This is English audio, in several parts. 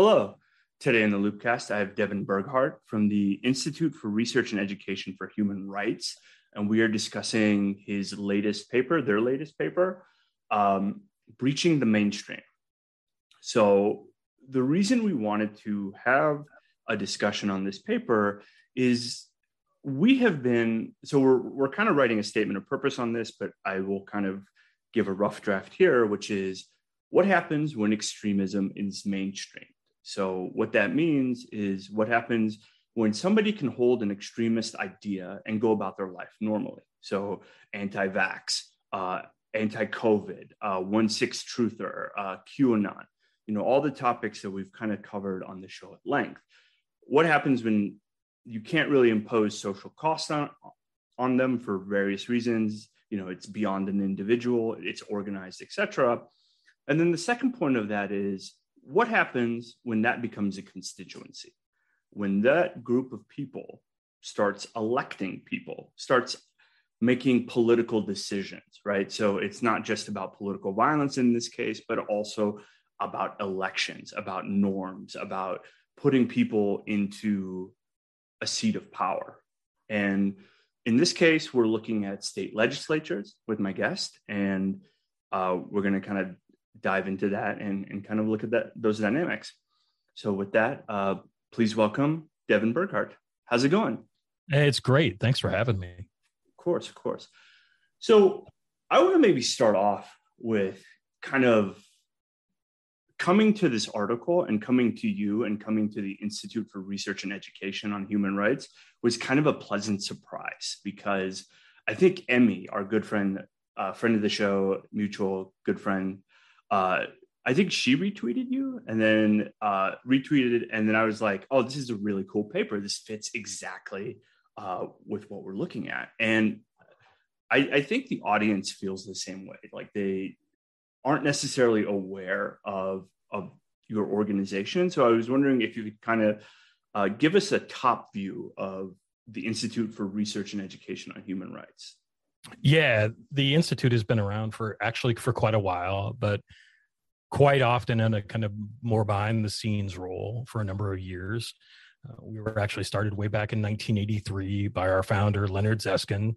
Hello. Today in the Loopcast, I have Devin Burghart from the Institute for Research and Education for Human Rights, and we are discussing his latest paper, their latest paper, um, Breaching the Mainstream. So, the reason we wanted to have a discussion on this paper is we have been, so we're, we're kind of writing a statement of purpose on this, but I will kind of give a rough draft here, which is what happens when extremism is mainstream? So, what that means is what happens when somebody can hold an extremist idea and go about their life normally. So, anti vax, uh, anti COVID, uh, 1 6 truther, uh, QAnon, you know, all the topics that we've kind of covered on the show at length. What happens when you can't really impose social costs on, on them for various reasons? You know, it's beyond an individual, it's organized, etc. And then the second point of that is what happens when that becomes a constituency? When that group of people starts electing people, starts making political decisions, right? So it's not just about political violence in this case, but also about elections, about norms, about putting people into a seat of power. And in this case, we're looking at state legislatures with my guest, and uh, we're going to kind of dive into that and, and kind of look at that those dynamics. So with that, uh, please welcome Devin Burghart. How's it going? Hey, it's great. Thanks for having me. Of course, of course. So I want to maybe start off with kind of coming to this article and coming to you and coming to the Institute for Research and Education on Human Rights was kind of a pleasant surprise because I think Emmy, our good friend, uh, friend of the show, mutual good friend, uh, I think she retweeted you and then uh, retweeted it. And then I was like, oh, this is a really cool paper. This fits exactly uh, with what we're looking at. And I, I think the audience feels the same way. Like they aren't necessarily aware of, of your organization. So I was wondering if you could kind of uh, give us a top view of the Institute for Research and Education on Human Rights. Yeah, the institute has been around for actually for quite a while, but quite often in a kind of more behind the scenes role for a number of years. Uh, we were actually started way back in 1983 by our founder Leonard Zeskind.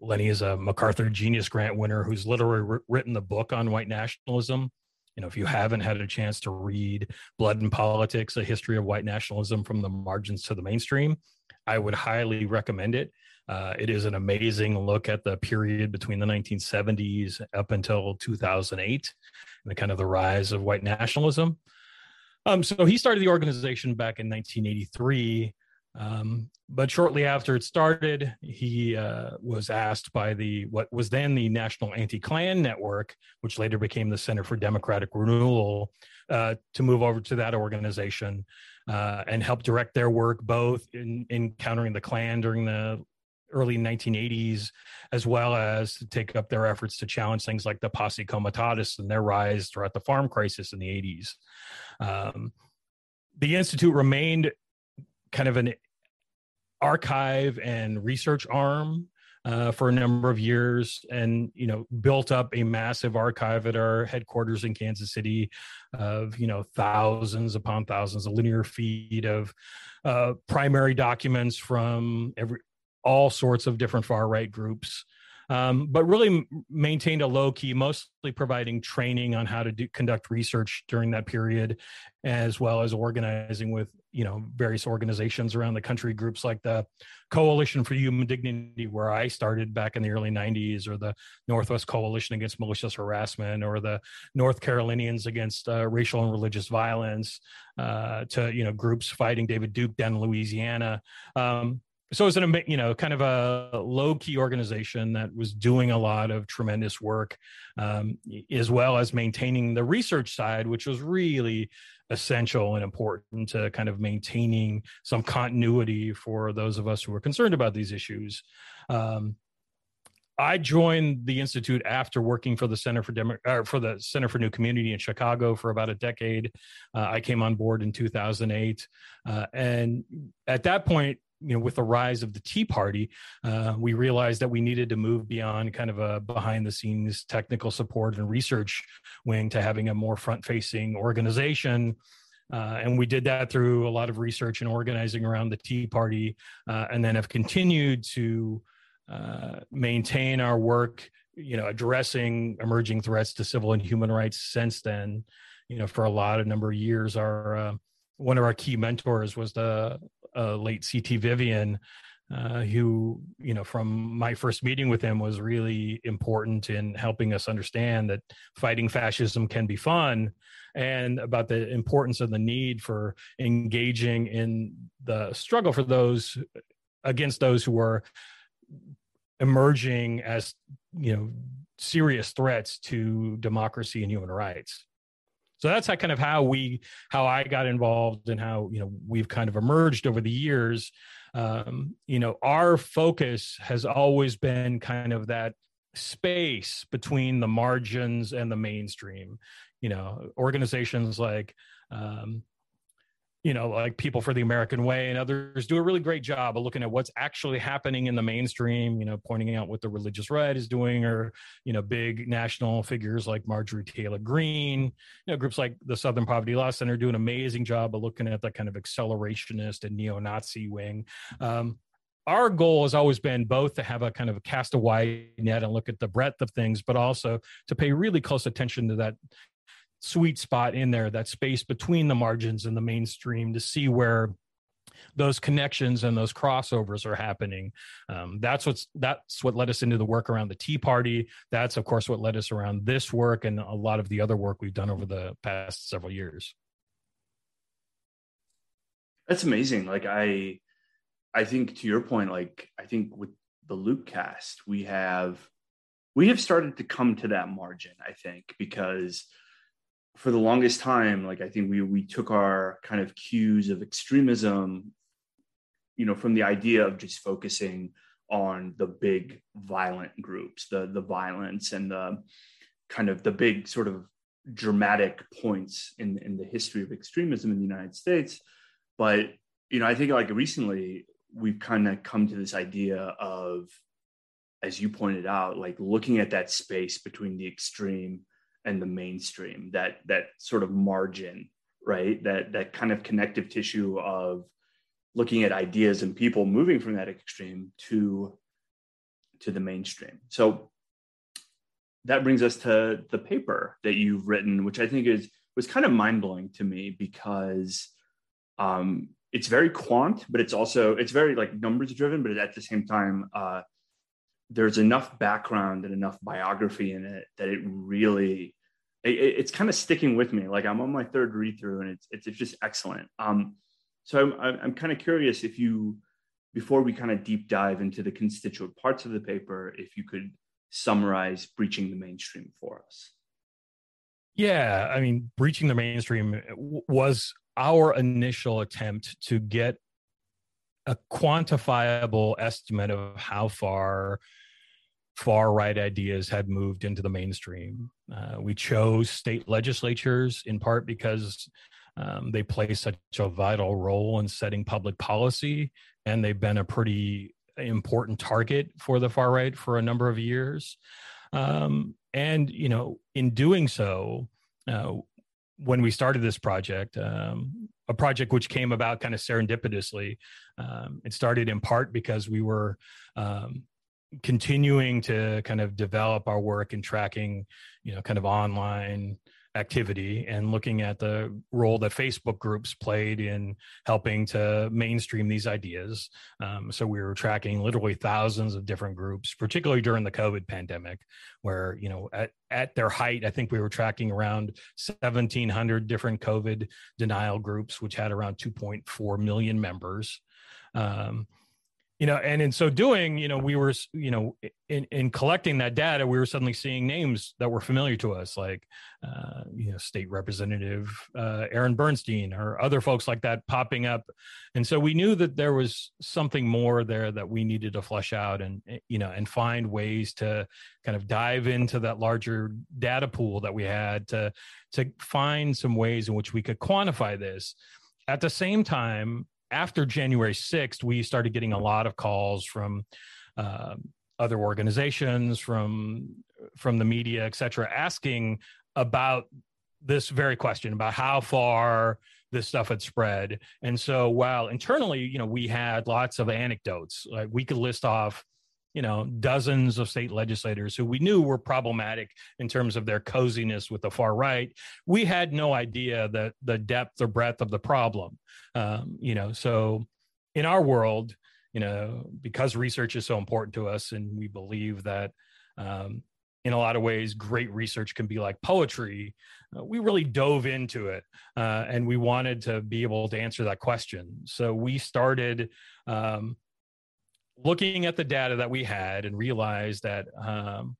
Lenny is a MacArthur Genius Grant winner who's literally written the book on white nationalism. You know, if you haven't had a chance to read Blood and Politics: A History of White Nationalism from the Margins to the Mainstream, I would highly recommend it. Uh, it is an amazing look at the period between the 1970s up until 2008 and the kind of the rise of white nationalism. Um, so he started the organization back in 1983. Um, but shortly after it started, he uh, was asked by the what was then the National Anti-Klan Network, which later became the Center for Democratic Renewal, uh, to move over to that organization uh, and help direct their work both in, in countering the Klan during the early 1980s, as well as to take up their efforts to challenge things like the Posse Comitatus and their rise throughout the farm crisis in the 80s. Um, the Institute remained kind of an archive and research arm uh, for a number of years and you know built up a massive archive at our headquarters in kansas city of you know thousands upon thousands of linear feet of uh, primary documents from every all sorts of different far right groups, um, but really maintained a low key, mostly providing training on how to do, conduct research during that period, as well as organizing with you know various organizations around the country, groups like the Coalition for Human Dignity, where I started back in the early '90s, or the Northwest Coalition Against Malicious Harassment, or the North Carolinians Against uh, Racial and Religious Violence, uh, to you know groups fighting David Duke down in Louisiana. Um, so it's an you know kind of a low key organization that was doing a lot of tremendous work um, as well as maintaining the research side which was really essential and important to kind of maintaining some continuity for those of us who were concerned about these issues um, I joined the institute after working for the Center for Demo- for the Center for New Community in Chicago for about a decade. Uh, I came on board in 2008, uh, and at that point, you know, with the rise of the Tea Party, uh, we realized that we needed to move beyond kind of a behind the scenes technical support and research wing to having a more front facing organization. Uh, and we did that through a lot of research and organizing around the Tea Party, uh, and then have continued to uh, maintain our work, you know, addressing emerging threats to civil and human rights since then. You know, for a lot of number of years, our uh, one of our key mentors was the uh, late C.T. Vivian, uh, who, you know, from my first meeting with him was really important in helping us understand that fighting fascism can be fun and about the importance of the need for engaging in the struggle for those against those who are emerging as you know serious threats to democracy and human rights so that's how kind of how we how i got involved and how you know we've kind of emerged over the years. Um, you know our focus has always been kind of that space between the margins and the mainstream. You know organizations like um, you know, like People for the American Way and others do a really great job of looking at what's actually happening in the mainstream, you know, pointing out what the religious right is doing, or, you know, big national figures like Marjorie Taylor Greene, you know, groups like the Southern Poverty Law Center do an amazing job of looking at that kind of accelerationist and neo Nazi wing. Um, our goal has always been both to have a kind of a cast a wide net and look at the breadth of things, but also to pay really close attention to that sweet spot in there, that space between the margins and the mainstream to see where those connections and those crossovers are happening. Um, that's what's that's what led us into the work around the Tea Party. That's of course what led us around this work and a lot of the other work we've done over the past several years. That's amazing. Like I, I think to your point, like I think with the Loopcast, we have we have started to come to that margin. I think because for the longest time, like I think we we took our kind of cues of extremism, you know, from the idea of just focusing on the big violent groups, the the violence and the kind of the big sort of dramatic points in in the history of extremism in the United States. But you know, I think like recently we've kind of come to this idea of, as you pointed out, like looking at that space between the extreme and the mainstream that that sort of margin right? That that kind of connective tissue of looking at ideas and people moving from that extreme to to the mainstream. So that brings us to the paper that you've written which i think is was kind of mind-blowing to me because um, it's very quant but it's also it's very like numbers driven but at the same time uh, there's enough background and enough biography in it that it really it, it's kind of sticking with me. Like i'm on my third read through and it's, it's, it's just excellent. Um, so i'm, I'm kind of curious if you before we kind of deep dive into the constituent parts of the paper if you could summarize breaching the mainstream for us. Yeah i mean breaching the mainstream was our initial attempt to get a quantifiable estimate of how far far right ideas had moved into the mainstream. Uh, we chose state legislatures in part because um, they play such a vital role in setting public policy, and they've been a pretty important target for the far right for a number of years. Um, and you know, in doing so, uh, when we started this project, um, a project which came about kind of serendipitously, um, it started in part because we were um, continuing to kind of develop our work in tracking, you know, kind of online activity and looking at the role that Facebook groups played in helping to mainstream these ideas. Um, so we were tracking literally thousands of different groups, particularly during the COVID pandemic, where you know at at their height, I think we were tracking around 1,700 different COVID denial groups, which had around 2.4 million members. Um, you know and in so doing you know we were you know in in collecting that data we were suddenly seeing names that were familiar to us like uh, you know state representative uh, aaron bernstine or other folks like that popping up. And so we knew that there was something more there that we needed to flesh out and eh, you know and find ways to kind of dive into that larger data pool that we had to to find some ways in which we could quantify this. At the same time after January 6th, we started getting a lot of calls from uh, other organizations, from from the media, et cetera, asking about this very question about how far this stuff had spread. And so while internally, you know, we had lots of anecdotes, like we could list off you know dozens of state legislators who we knew were problematic in terms of their coziness with the far right we had no idea that the depth or breadth of the problem. Um, you know so in our world you know because research is so important to us and we believe that um, in a lot of ways great research can be like poetry uh, we really dove into it uh, and we wanted to be able to answer that question. So we started um, looking at the data that we had and realized that um,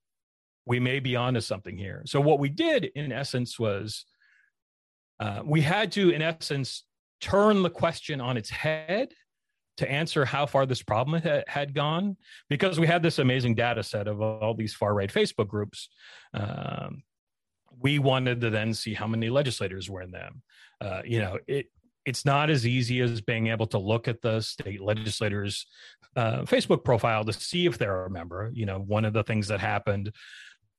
we may be onto something here. So what we did in essence was uh, we had to, in essence, turn the question on its head to answer how far this problem ha- had gone because we had this amazing data set of all these far right Facebook groups. Um, we wanted to then see how many legislators were in them. Uh, you know, it it's not as easy as being able to look at the state legislators uh, facebook profile to see if they're a member. You know one of the things that happened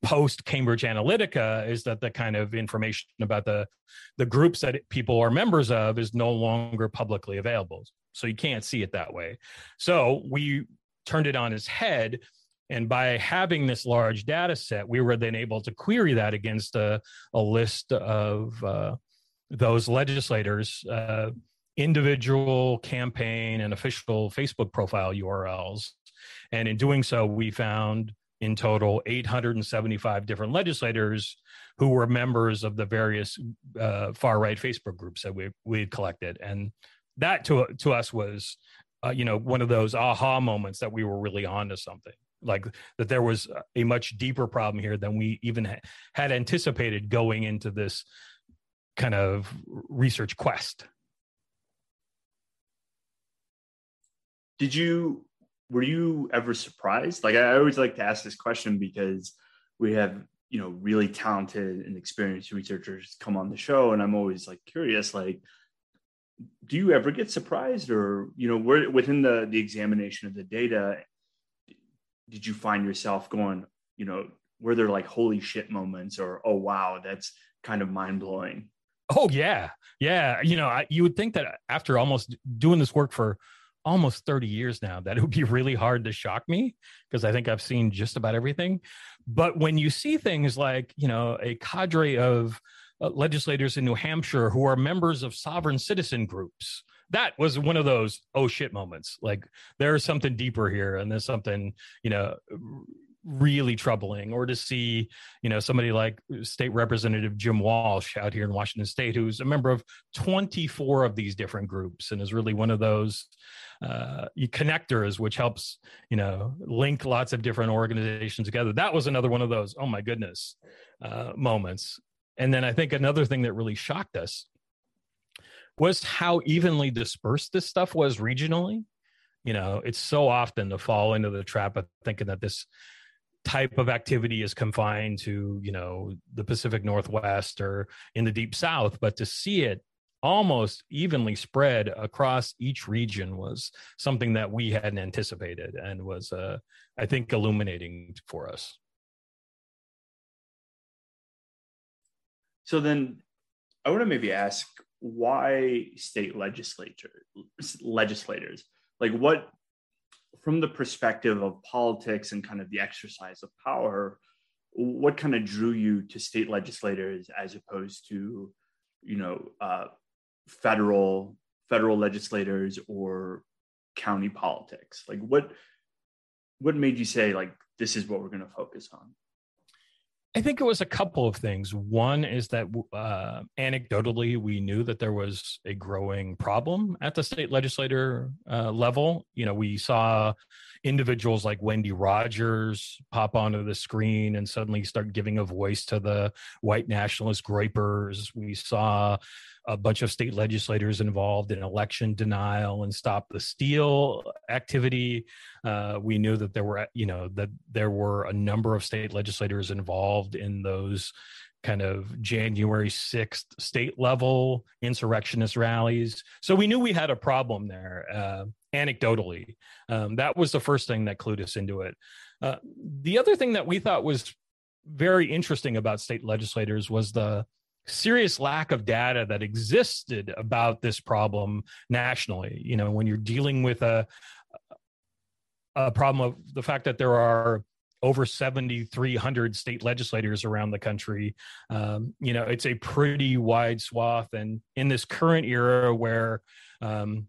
post cambridge analytica is that the kind of information about the the groups that people are members of is no longer publicly available. So you can't see it that way. So we turned it on its head and by having this large data set we were then able to query that against a, a list of uh, those legislators uh, individual campaign and official Facebook profile URLs. And in doing so, we found in total 875 different legislators who were members of the various uh, far right Facebook groups that we we had collected, and that to to us was, uh, you know, one of those aha moments that we were really onto something. Like that, there was a much deeper problem here than we even ha- had anticipated going into this kind of research quest. Did you were you ever surprised? Like I always like to ask this question because we have you know really talented and experienced researchers come on the show, and I'm always like curious, like do you ever get surprised or you know where within the the examination of the data did you find yourself going you know were there like holy shit moments or oh wow that's kind of mind blowing Oh yeah, yeah. You know, I, you would think that after almost doing this work for almost 30 years now, that it would be really hard to shock me because I think I've seen just about everything. But when you see things like, you know, a cadre of uh, legislators in New Hampshire who are members of sovereign citizen groups, that was one of those oh shit moments. Like there's something deeper here, and there's something, you know, really troubling or to see you know somebody like state representative jim walsh out here in washington state who's a member of 24 of these different groups and is really one of those uh, connectors which helps you know link lots of different organizations together. That was another one of those oh my goodness uh, moments. And then i think another thing that really shocked us was how evenly dispersed this stuff was regionally. You know it's so often to fall into the trap of thinking that this type of activity is confined to you know the pacific northwest or in the deep south but to see it almost evenly spread across each region was something that we hadn't anticipated and was uh, i think illuminating for us. So then i want to maybe ask why state legislature legislators like what from the perspective of politics and kind of the exercise of power, what kind of drew you to state legislators as opposed to, you know, uh, federal federal legislators or county politics? Like, what what made you say like this is what we're going to focus on? I think it was a couple of things. One is that uh, anecdotally, we knew that there was a growing problem at the state legislator uh, level. You know, we saw individuals like Wendy Rogers pop onto the screen and suddenly start giving a voice to the white nationalist groypers. We saw a bunch of state legislators involved in election denial and stop the steal activity. Uh, we knew that there were, you know, that there were a number of state legislators involved in those kind of January 6th state level insurrectionist rallies. So we knew we had a problem there, uh, anecdotally. Um, that was the first thing that clued us into it. Uh, the other thing that we thought was very interesting about state legislators was the serious lack of data that existed about this problem nationally you know when you're dealing with a a problem of the fact that there are over 7300 state legislators around the country um, you know it's a pretty wide swath. And in this current era where um,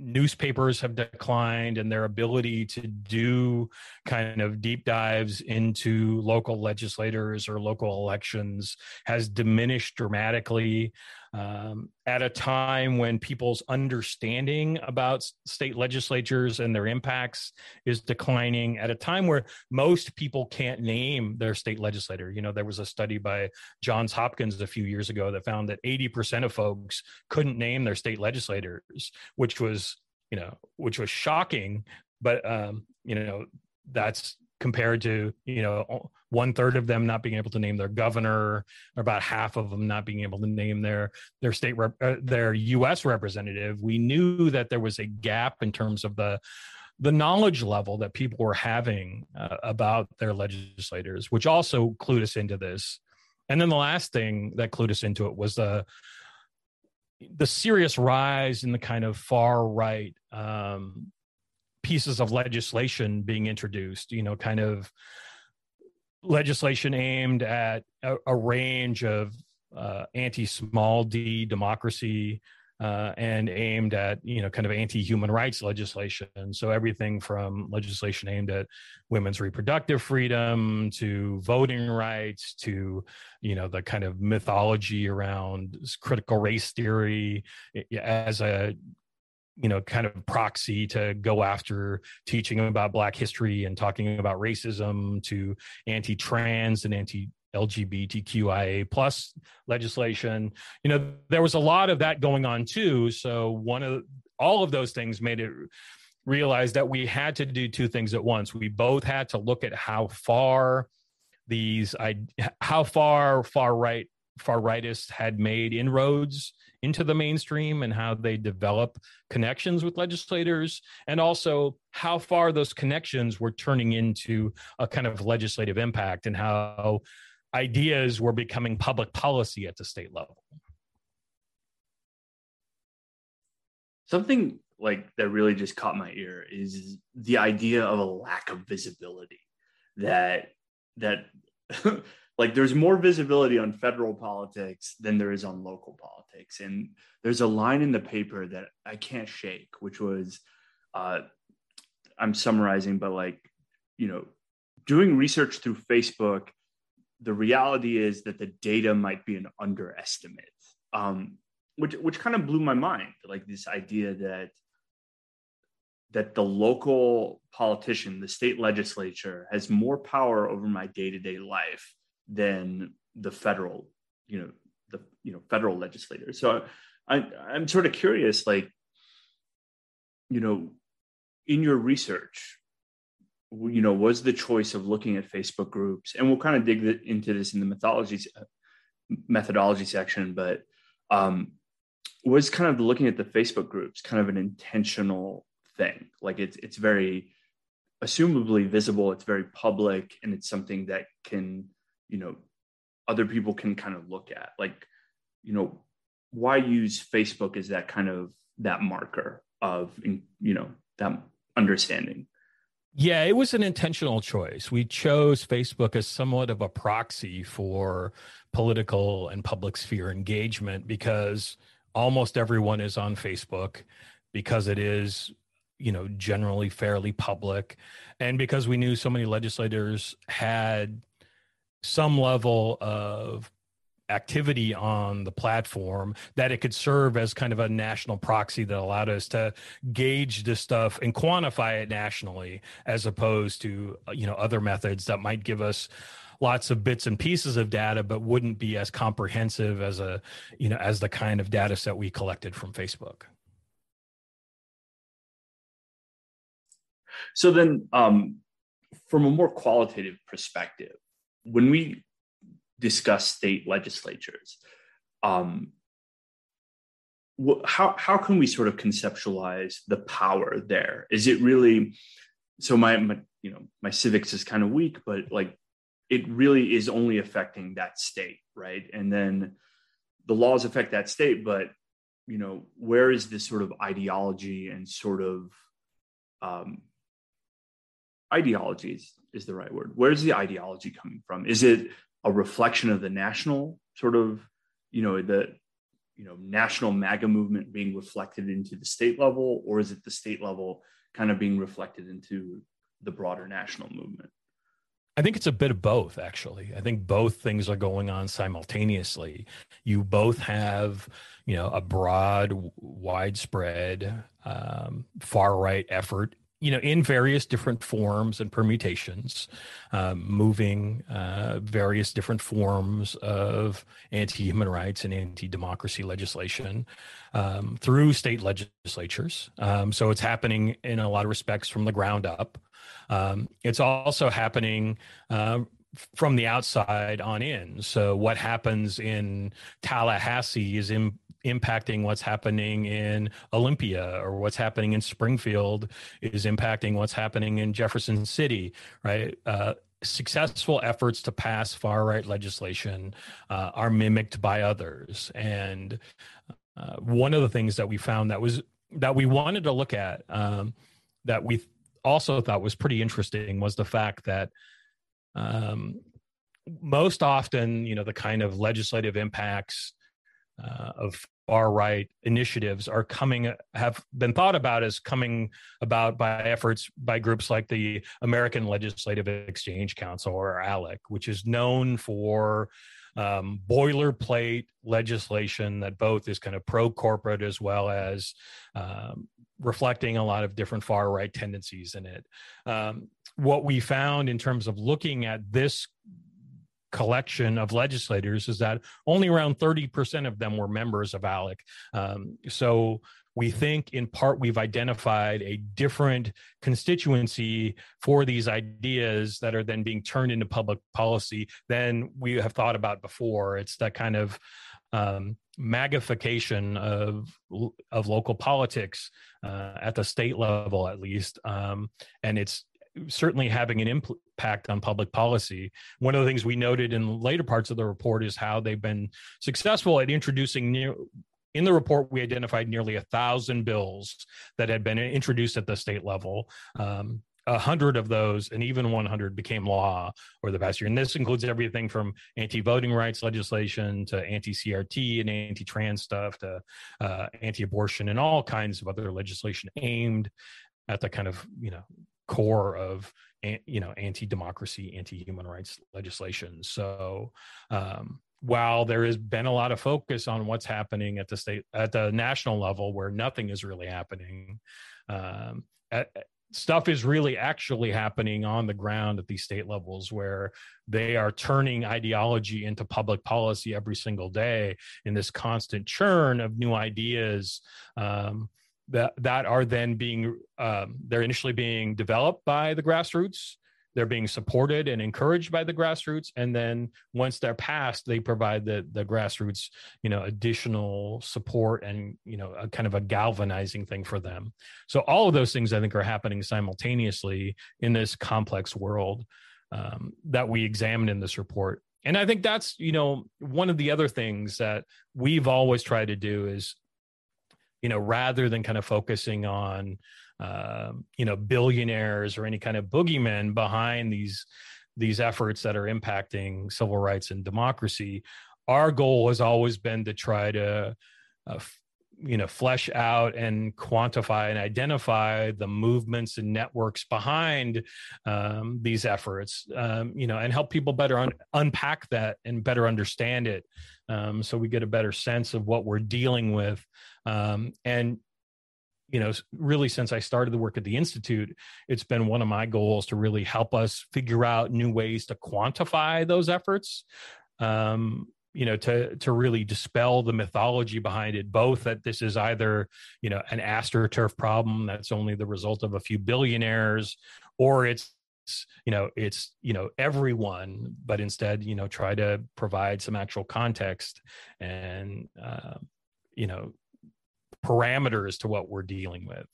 newspapers have declined and their ability to do kind of deep dives into local legislators or local elections has diminished dramatically um, at a time when people's understanding about state legislatures and their impacts is declining at a time where most people can't name their state legislator. You know there was a study by johns hopkins a few years ago that found that 80% of folks couldn't name their state legislators which was you know which was shocking. But um you know that's compared to you know one third of them not being able to name their governor, or about half of them not being able to name their their state rep, uh, their U.S. representative. We knew that there was a gap in terms of the the knowledge level that people were having uh, about their legislators, which also clued us into this. And then the last thing that clued us into it was the the serious rise in the kind of far right um, pieces of legislation being introduced. You know, kind of legislation aimed at a, a range of uh, anti-small d democracy uh, and aimed at you know kind of anti-human rights legislation so everything from legislation aimed at women's reproductive freedom to voting rights to you know the kind of mythology around critical race theory as a you know kind of proxy to go after teaching about black history and talking about racism to anti-trans and anti LGBTQIA plus legislation. You know, there was a lot of that going on too. So one of all of those things made it realize that we had to do two things at once. We both had to look at how far these I how far far right far rightists had made inroads into the mainstream and how they develop connections with legislators and also how far those connections were turning into a kind of legislative impact and how ideas were becoming public policy at the state level. Something like that really just caught my ear is the idea of a lack of visibility that that like there's more visibility on federal politics than there is on local politics. And there's a line in the paper that i can't shake which was uh, i'm summarizing but like you know doing research through facebook the reality is that the data might be an underestimate um, which which kind of blew my mind. Like this idea that that the local politician the state legislature has more power over my day-to-day life than the federal, you know, the you know federal legislators. So I, I'm sort of curious, like, you know, in your research, you know, was the choice of looking at Facebook groups, and we'll kind of dig into this in the methodology methodology section, but um, was kind of looking at the Facebook groups kind of an intentional thing. Like it's it's very assumably visible, it's very public, and it's something that can you know other people can kind of look at like you know why use facebook as that kind of that marker of you know that understanding yeah, it was an intentional choice. We chose Facebook as somewhat of a proxy for political and public sphere engagement because almost everyone is on Facebook because it is, you know, generally fairly public and because we knew so many legislators had some level of activity on the platform that it could serve as kind of a national proxy that allowed us to gauge this stuff and quantify it nationally as opposed to you know other methods that might give us lots of bits and pieces of data but wouldn't be as comprehensive as a you know as the kind of data set we collected from facebook. So then um, from a more qualitative perspective when we discuss state legislatures. Um, how how can we sort of conceptualize the power there? Is it really so? My, my you know my civics is kind of weak, but like it really is only affecting that state, right? And then the laws affect that state, but you know where is this sort of ideology and sort of um, ideology is, the right word. Where's the ideology coming from? Is it a reflection of the national sort of, you know, the you know national MAGA movement being reflected into the state level, or is it the state level kind of being reflected into the broader national movement? I think it's a bit of both, actually. I think both things are going on simultaneously. You both have, you know, a broad, widespread, um, far right effort you know, in various different forms and permutations, um, moving uh, various different forms of anti-human rights and anti-democracy legislation um, through state legislatures. Um, so it's happening in a lot of respects from the ground up. Um, it's also happening uh, from the outside on in. So what happens in Tallahassee is in, impacting what's happening in Olympia or what's happening in Springfield is impacting what's happening in Jefferson City, right? Uh, successful efforts to pass far right legislation uh, are mimicked by others. And uh, one of the things that we found that was that we wanted to look at um, that we also thought was pretty interesting was the fact that um, most often, you know, the kind of legislative impacts uh, of far right initiatives are coming have been thought about as coming about by efforts by groups like the American Legislative Exchange Council or ALEC, which is known for um, boilerplate legislation that both is kind of pro corporate as well as um, reflecting a lot of different far right tendencies in it. Um, what we found in terms of looking at this collection of legislators is that only around 30% of them were members of ALEC. Um, so we think in part we've identified a different constituency for these ideas that are then being turned into public policy than we have thought about before. It's that kind of um, magnification of of local politics uh, at the state level, at least, um, and it's certainly having an impact on public policy. One of the things we noted in later parts of the report is how they've been successful at introducing new. In the report, we identified nearly a thousand bills that had been introduced at the state level. Um, a hundred of those, and even 100 became law over the past year. And this includes everything from anti-voting rights legislation to anti-CRT and anti-trans stuff to uh, anti-abortion and all kinds of other legislation aimed at the kind of you know core of you know anti-democracy anti-human rights legislation. So um, while there has been a lot of focus on what's happening at the state at the national level where nothing is really happening um, at, stuff is really actually happening on the ground at these state levels where they are turning ideology into public policy every single day in this constant churn of new ideas um, that that are then being um, they're initially being developed by the grassroots. They're being supported and encouraged by the grassroots. And then once they're passed they provide the the grassroots you know additional support and you know a kind of a galvanizing thing for them. So all of those things i think are happening simultaneously in this complex world um, that we examined in this report. And i think that's you know one of the other things that we've always tried to do is you know, rather than kind of focusing on, uh, you know, billionaires or any kind of boogeymen behind these these efforts that are impacting civil rights and democracy. Our goal has always been to try to uh, you know flesh out and quantify and identify the movements and networks behind um, these efforts um, you know and help people better un- unpack that and better understand it um, so we get a better sense of what we're dealing with um, and you know really since i started the work at the institute it's been one of my goals to really help us figure out new ways to quantify those efforts. Um, you know to to really dispel the mythology behind it both that this is either you know an astroturf problem that's only the result of a few billionaires or it's you know it's you know everyone but instead you know try to provide some actual context and uh, you know parameters to what we're dealing with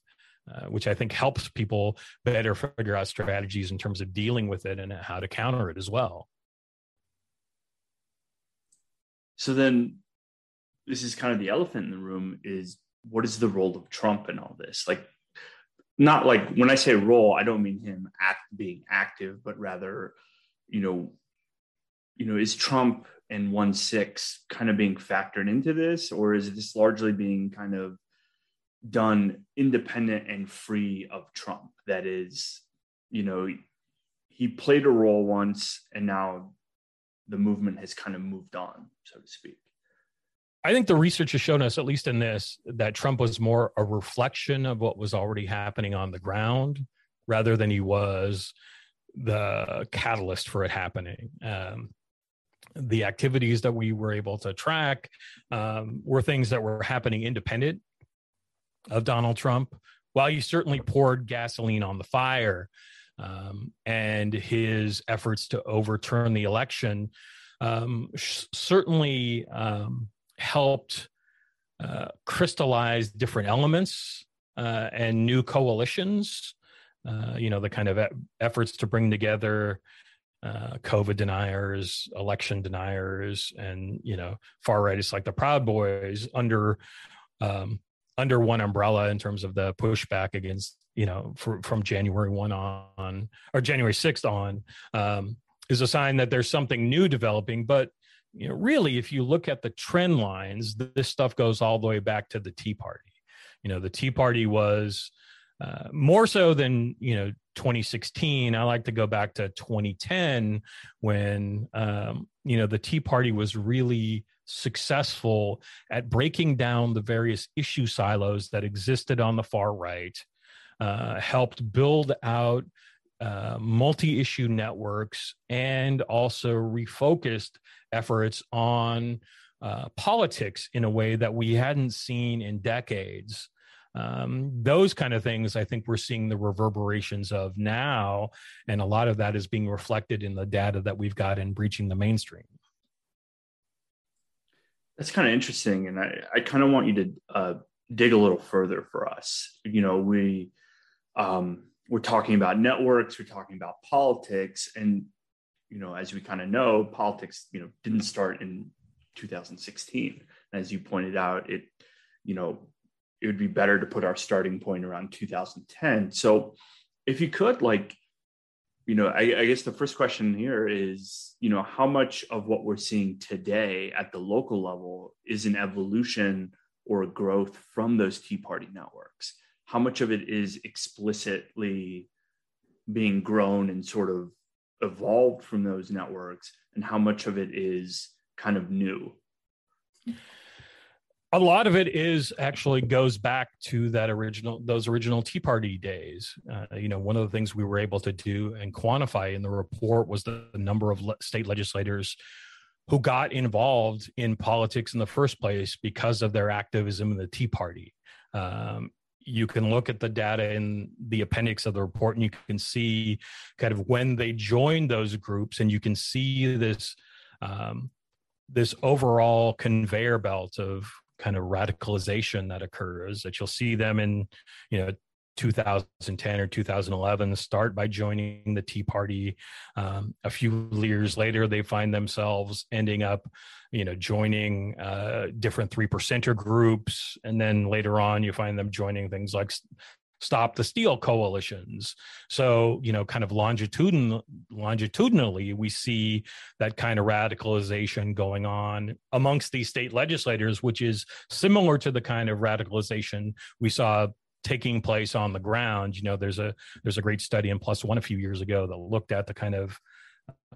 uh, which i think helps people better figure out strategies in terms of dealing with it and how to counter it as well so then this is kind of the elephant in the room is what is the role of Trump in all this? Like not like when I say role, I don't mean him act being active, but rather, you know, you know, is Trump and one six kind of being factored into this, or is this largely being kind of done independent and free of Trump? That is, you know, he played a role once and now the movement has kind of moved on, so to speak. I think the research has shown us, at least in this, that Trump was more a reflection of what was already happening on the ground rather than he was the catalyst for it happening. Um, the activities that we were able to track um, were things that were happening independent of Donald Trump. While he certainly poured gasoline on the fire, um, and his efforts to overturn the election um, sh- certainly um, helped uh, crystallize different elements uh, and new coalitions. Uh, you know, the kind of e- efforts to bring together uh, COVID deniers, election deniers, and you know, far rightists like the Proud Boys under um, under one umbrella in terms of the pushback against you know for, from january 1 on or january 6th on um, is a sign that there's something new developing. But you know really if you look at the trend lines this stuff goes all the way back to the tea party. You know the tea party was uh, more so than you know 2016 i like to go back to 2010 when um, you know the tea party was really successful at breaking down the various issue silos that existed on the far right, uh, helped build out uh, multi issue networks, and also refocused efforts on uh, politics in a way that we hadn't seen in decades. Um, those kind of things, I think we're seeing the reverberations of now. And a lot of that is being reflected in the data that we've got in breaching the mainstream. That's kind of interesting, and I, I kind of want you to uh, dig a little further for us. You know, we um, we're talking about networks, we're talking about politics, and you know, as we kind of know, politics, you know, didn't start in 2016. As you pointed out, it, you know, it would be better to put our starting point around 2010. So, if you could, like, you know, I, I, guess the first question here is, you know, how much of what we're seeing today at the local level is an evolution or growth from those Tea Party networks? How much of it is explicitly being grown and sort of evolved from those networks, and how much of it is kind of new? A lot of it is actually goes back to that original those original tea party days. Uh, you know one of the things we were able to do and quantify in the report was the, the number of le- state legislators who got involved in politics in the first place because of their activism in the tea party. Um, you can look at the data in the appendix of the report and you can see kind of when they joined those groups and you can see this um, this overall conveyor belt of kind of radicalization that occurs that you'll see them in you know 2010 or 2011 start by joining the tea party. Um, a few years later they find themselves ending up you know joining uh, different three percenter groups. And then later on you find them joining things like stop the steal coalitions. So you know kind of longitudinal longitudinally we see that kind of radicalization going on amongst these state legislators which is similar to the kind of radicalization we saw taking place on the ground. You know there's a there's a great study in One a few years ago that looked at the kind of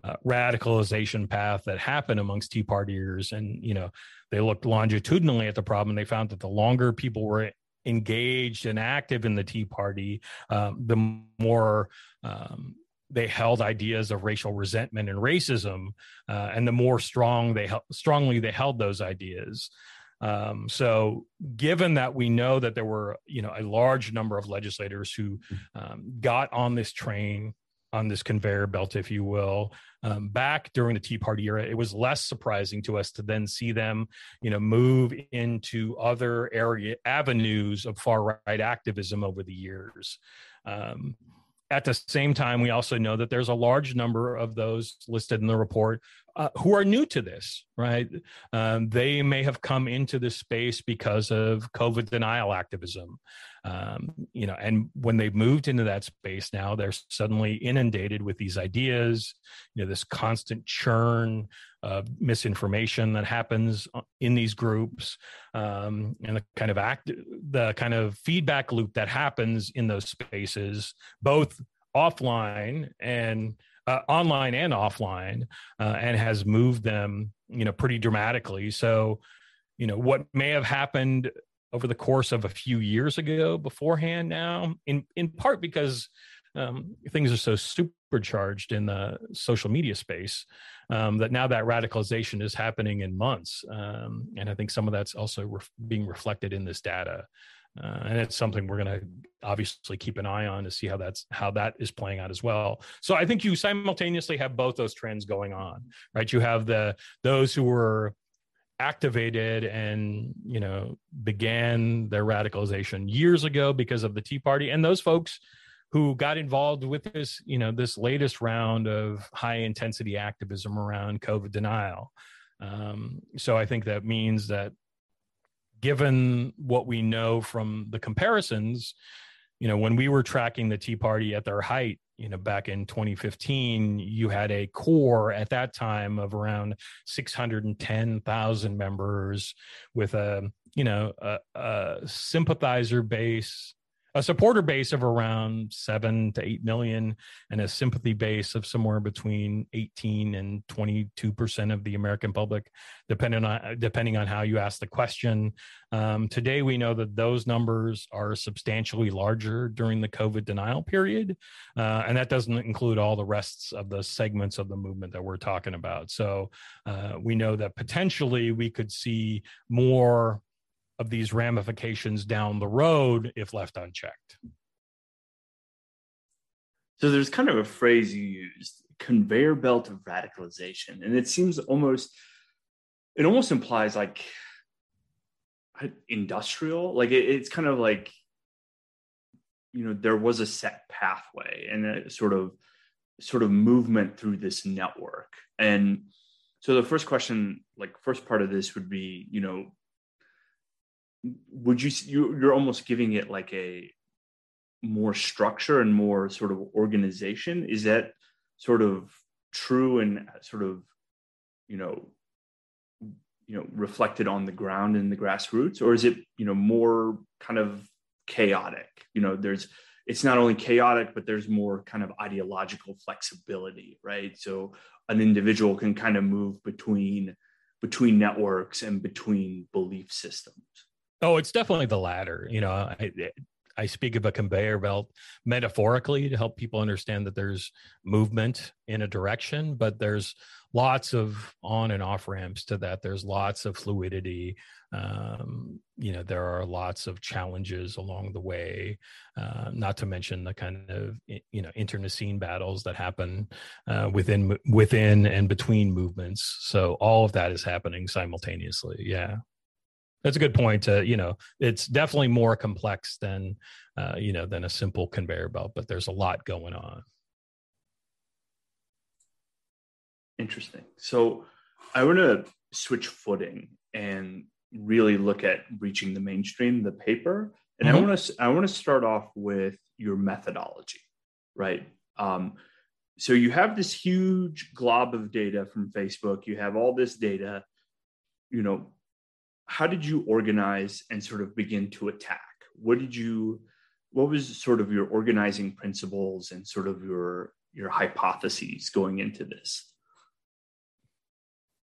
uh, radicalization path that happened amongst tea partiers and you know they looked longitudinally at the problem. They found that the longer people were engaged and active in the Tea Party, um, the more um, they held ideas of racial resentment and racism, uh, and the more strong they strongly they held those ideas. Um, so, given that we know that there were, you know, a large number of legislators who um, got on this train, on this conveyor belt, if you will, um, back during the Tea Party era, it was less surprising to us to then see them, you know, move into other area avenues of far right activism over the years. Um, at the same time, we also know that there's a large number of those listed in the report uh, who are new to this, right? Um, they may have come into this space because of COVID denial activism, um, you know, and when they've moved into that space now, they're suddenly inundated with these ideas, you know, this constant churn of misinformation that happens uh, in these groups, um, and the kind of act, the kind of feedback loop that happens in those spaces, both offline and uh, online and offline, uh, and has moved them, you know, pretty dramatically. So, you know, what may have happened over the course of a few years ago beforehand now, in in part because um, things are so supercharged in the social media space um, that now that radicalization is happening in months, um, and I think some of that's also being reflected in this data. Uh, and it's something we're going to obviously keep an eye on to see how that's how that is playing out as well. So i think you simultaneously have both those trends going on right? You have the those who were activated and you know began their radicalization years ago because of the tea party and those folks who got involved with this you know this latest round of high intensity activism around covid denial. Um, so i think that means that given what we know from the comparisons you know when we were tracking the tea party at their height you know back in 2015 you had a core at that time of around 610,000 members with a you know a, a sympathizer base a supporter base of around seven to eight million and a sympathy base of somewhere between 18 and 22 percent of the American public, depending on depending on how you ask the question. Um, today, we know that those numbers are substantially larger during the COVID denial period, uh, and that doesn't include all the rests of the segments of the movement that we're talking about. So uh, we know that potentially we could see more of these ramifications down the road if left unchecked. So there's kind of a phrase you used, conveyor belt of radicalization. And it seems almost, it almost implies like industrial, like it, it's kind of like, you know, there was a set pathway and a sort of, sort of movement through this network. And so the first question, like first part of this would be, you know, would you, you you're almost giving it like a more structure and more sort of organization? Is that sort of true and uh, sort of you know you know reflected on the ground in the grassroots? Or is it you know more kind of chaotic? You know there's it's not only chaotic but there's more kind of ideological flexibility right? So an individual can kind of move between between networks and between belief systems Oh, it's definitely the latter. You know, I, I speak of a conveyor belt metaphorically to help people understand that there's movement in a direction, but there's lots of on and off ramps to that. There's lots of fluidity. Um, you know, there are lots of challenges along the way. Uh, not to mention the kind of you know internecine battles that happen uh, within within and between movements. So all of that is happening simultaneously. Yeah. That's a good point. To you know, it's definitely more complex than uh, you know than a simple conveyor belt, but there's a lot going on. Interesting. So I want to switch footing and really look at breaching the mainstream, the paper, And mm-hmm. I want to I want to start off with your methodology, right? Um, so you have this huge glob of data from Facebook. You have all this data. You know, how did you organize and sort of begin to attack? What did you? What was sort of your organizing principles and sort of your your hypotheses going into this?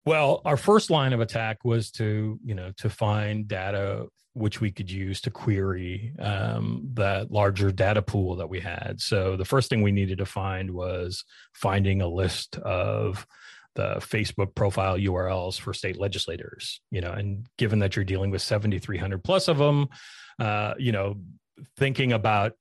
Well, our first line of attack was to, you know, to find data which we could use to query um, that larger data pool that we had. So the first thing we needed to find was finding a list of the Facebook profile URLs for state legislators. You know, and given that you're dealing with 7,300 plus of them, uh, you know, thinking about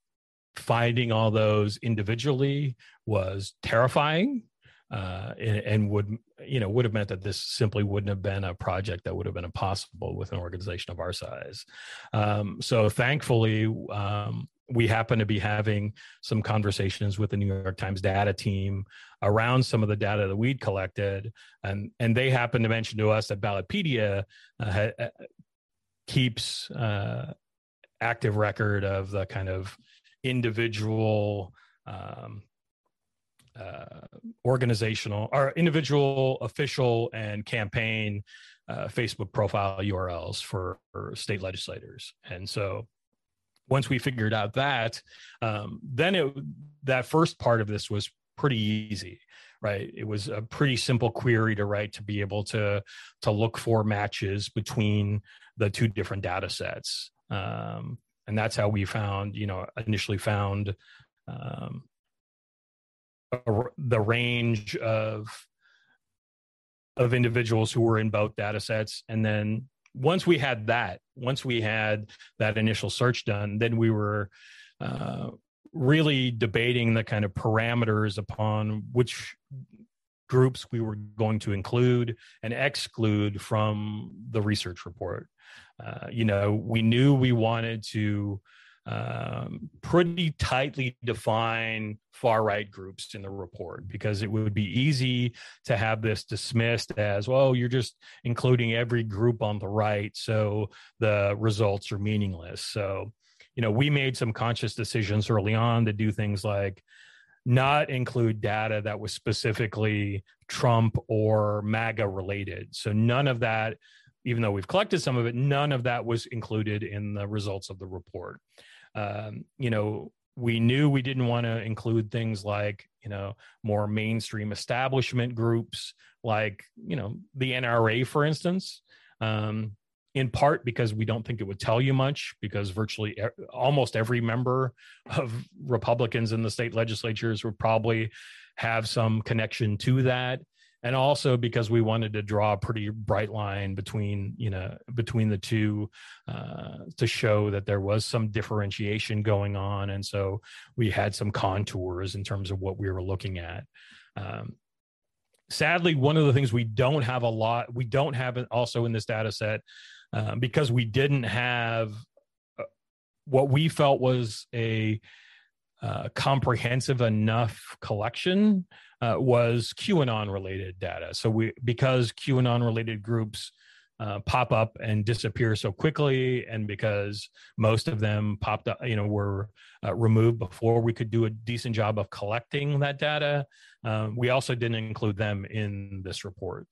finding all those individually was terrifying uh, and, and, would you know would have meant that this simply wouldn't have been a project that would have been impossible with an organization of our size. Um, so thankfully, um, we happen to be having some conversations with the New York Times data team around some of the data that we'd collected, and and they happen to mention to us that Ballotpedia uh, uh keeps uh, active record of the kind of individual um, uh, organizational or individual, official, and campaign uh, Facebook profile URLs for, for, state legislators. And so once we figured out that, um, then it that first part of this was pretty easy right? It was a pretty simple query to write to be able to to look for matches between the two different data sets. Um, and that's how we found you know initially found um, the range of of individuals who were in both data sets and then once we had that once we had that initial search done then we were uh, really debating the kind of parameters upon which groups we were going to include and exclude from the research report. Uh, you know we knew we wanted to um, pretty tightly define far right groups in the report because it would be easy to have this dismissed as well you're just including every group on the right so the results are meaningless so you know we made some conscious decisions early on to do things like not include data that was specifically Trump or MAGA related. So none of that, even though we've collected some of it, none of that was included in the results of the report um, you know, we knew we didn't want to include things like, you know, more mainstream establishment groups like, you know, the NRA, for instance. Um, in part because we don't think it would tell you much because virtually almost every member of republicans in the state legislatures would probably have some connection to that and also because we wanted to draw a pretty bright line between you know between the two uh, to show that there was some differentiation going on. And so we had some contours in terms of what we were looking at. Um, sadly one of the things we don't have a lot we don't have also in this data set uh, because we didn't have uh, what we felt was a uh, comprehensive enough collection uh, was QAnon related data. So we because QAnon related groups uh, pop up and disappear so quickly, and because most of them popped up, you know, were uh, removed before we could do a decent job of collecting that data. Um, we also didn't include them in this report.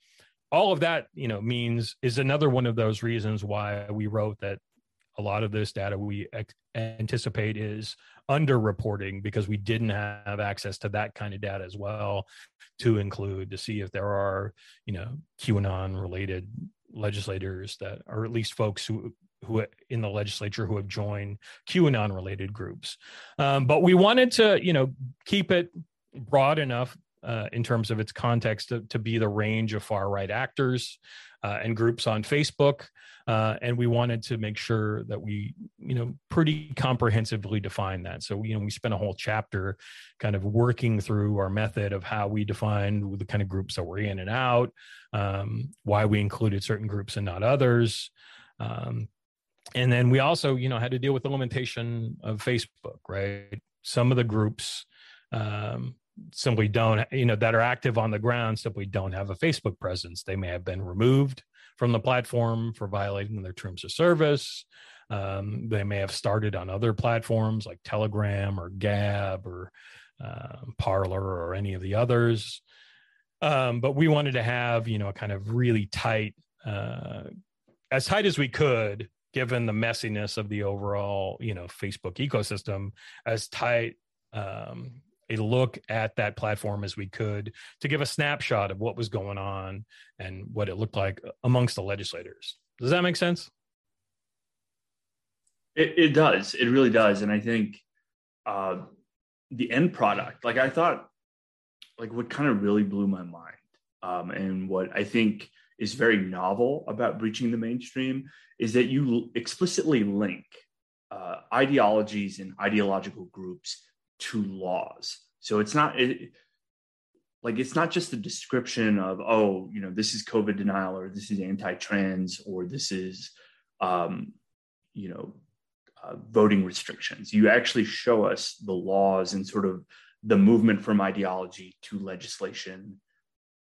All of that, you know, means is another one of those reasons why we wrote that a lot of this data we anticipate is underreporting because we didn't have access to that kind of data as well to include to see if there are you know qanon related legislators that or at least folks who who in the legislature who have joined qanon related groups. Um, but we wanted to you know keep it broad enough uh, in terms of its context to, to be the range of far right actors uh, and groups on Facebook. Uh, and we wanted to make sure that we, you know, pretty comprehensively define that. So, you know, we spent a whole chapter kind of working through our method of how we defined the kind of groups that were in and out, um, why we included certain groups and not others. Um, and then we also, you know, had to deal with the limitation of Facebook, right? Some of the groups, um, simply don't, you know, that are active on the ground simply don't have a Facebook presence. They may have been removed from the platform for violating their terms of service. Um, they may have started on other platforms like Telegram or Gab or uh, Parler or any of the others. Um, but we wanted to have, you know, a kind of really tight, uh, as tight as we could, given the messiness of the overall, you know, Facebook ecosystem, as tight um, a look at that platform as we could to give a snapshot of what was going on and what it looked like amongst the legislators. Does that make sense? It, it does. It really does. And I think uh, the end product, like I thought, like what kind of really blew my mind, um, and what I think is very novel about breaching the mainstream is that you explicitly link uh, ideologies and ideological groups to laws. So it's not it, like it's not just the description of oh you know this is COVID denial or this is anti-trans or this is um, you know uh, voting restrictions. You actually show us the laws and sort of the movement from ideology to legislation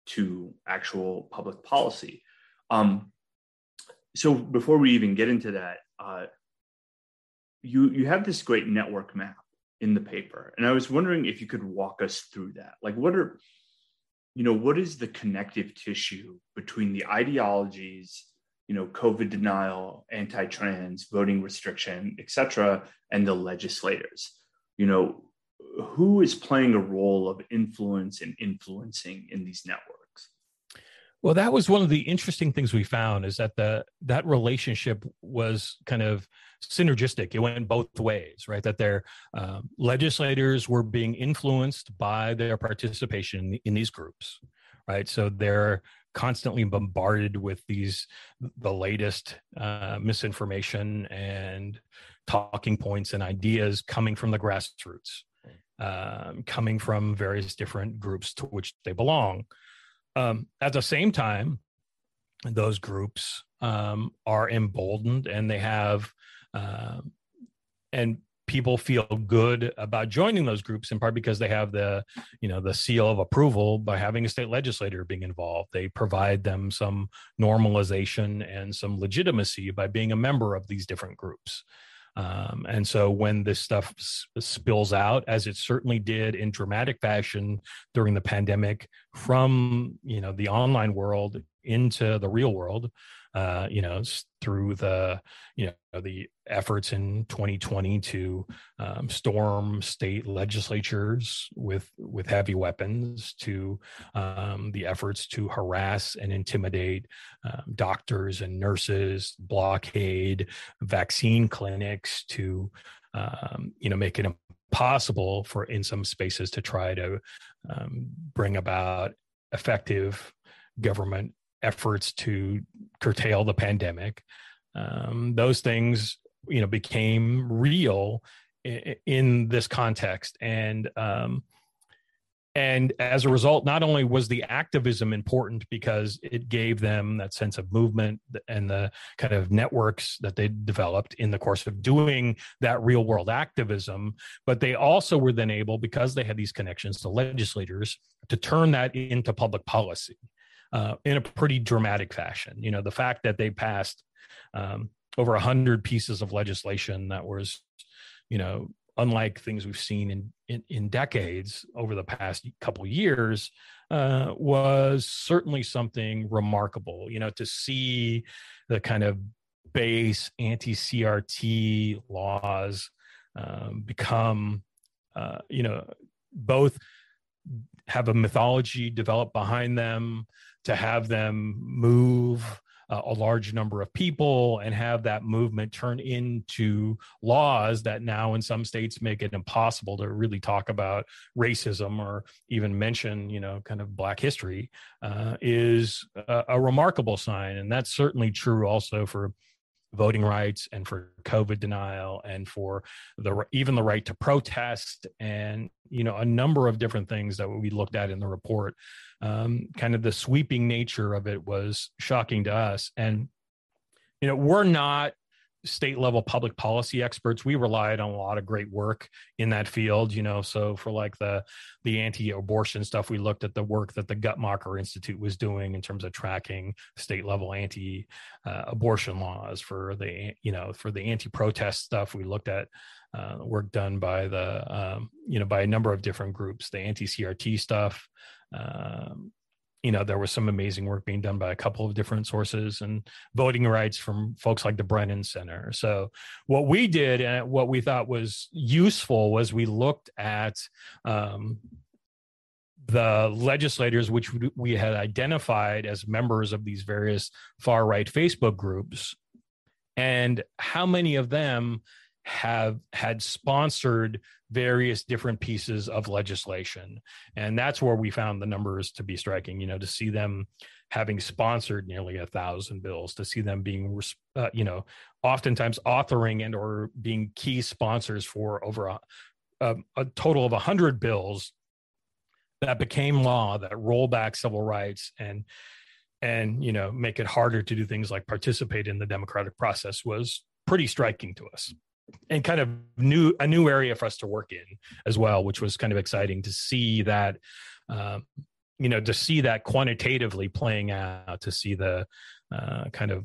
to actual public policy. Um, so before we even get into that, uh, you you have this great network map in the paper, and I was wondering if you could walk us through that. Like, what are you know what is the connective tissue between the ideologies you know, COVID denial, anti-trans, voting restriction, et cetera, and the legislators. You know, who is playing a role of influence and influencing in these networks? Well, that was one of the interesting things we found is that the that relationship was kind of synergistic. It went both ways, right? That their uh, legislators were being influenced by their participation in these groups, right? So they're constantly bombarded with these the latest uh, misinformation and talking points and ideas coming from the grassroots um, coming from various different groups to which they belong um, at the same time those groups um, are emboldened and they have uh, and people feel good about joining those groups in part because they have the you know the seal of approval by having a state legislator being involved. They provide them some normalization and some legitimacy by being a member of these different groups. Um, and so when this stuff s- spills out as it certainly did in dramatic fashion during the pandemic from you know the online world into the real world uh, you know, through the, you know, the efforts in 2020 to um, storm state legislatures with with heavy weapons, to um, the efforts to harass and intimidate um, doctors and nurses, blockade vaccine clinics, to um, you know, make it impossible for in some spaces to try to um, bring about effective government efforts to curtail the pandemic. Um, those things, you know, became real in, in this context, and um, and as a result, not only was the activism important because it gave them that sense of movement and the kind of networks that they developed in the course of doing that real world activism, but they also were then able, because they had these connections to legislators, to turn that into public policy uh, in a pretty dramatic fashion. You know, the fact that they passed um, over a hundred pieces of legislation that was, you know, unlike things we've seen in in, in decades over the past couple years, uh, was certainly something remarkable. You know, to see the kind of base anti-CRT laws um, become, uh, you know, both have a mythology developed behind them to have them move uh, a large number of people and have that movement turn into laws that now in some states make it impossible to really talk about racism or even mention you know kind of black history uh, is a, a remarkable sign. And that's certainly true also for voting rights and for covid denial and for the even the right to protest and you know a number of different things that we looked at in the report. Um, kind of the sweeping nature of it was shocking to us. And you know we're not state level public policy experts we relied on a lot of great work in that field you know so for like the the anti-abortion stuff we looked at the work that the guttmacher institute was doing in terms of tracking state level anti uh, abortion laws for the you know for the anti-protest stuff. We looked at uh, work done by the um, you know by a number of different groups the anti-crt stuff um, you know there was some amazing work being done by a couple of different sources and voting rights from folks like the brennan center. So what we did and what we thought was useful was we looked at um, the legislators which we had identified as members of these various far right facebook groups. And how many of them have had sponsored various different pieces of legislation. And that's where we found the numbers to be striking you know to see them having sponsored nearly a thousand bills to see them being uh, you know oftentimes authoring and or being key sponsors for over a, a, a total of 100 bills that became law that roll back civil rights and and you know make it harder to do things like participate in the democratic process was pretty striking to us and kind of new a new area for us to work in as well, which was kind of exciting to see that. Um, you know, to see that quantitatively playing out, to see the uh, kind of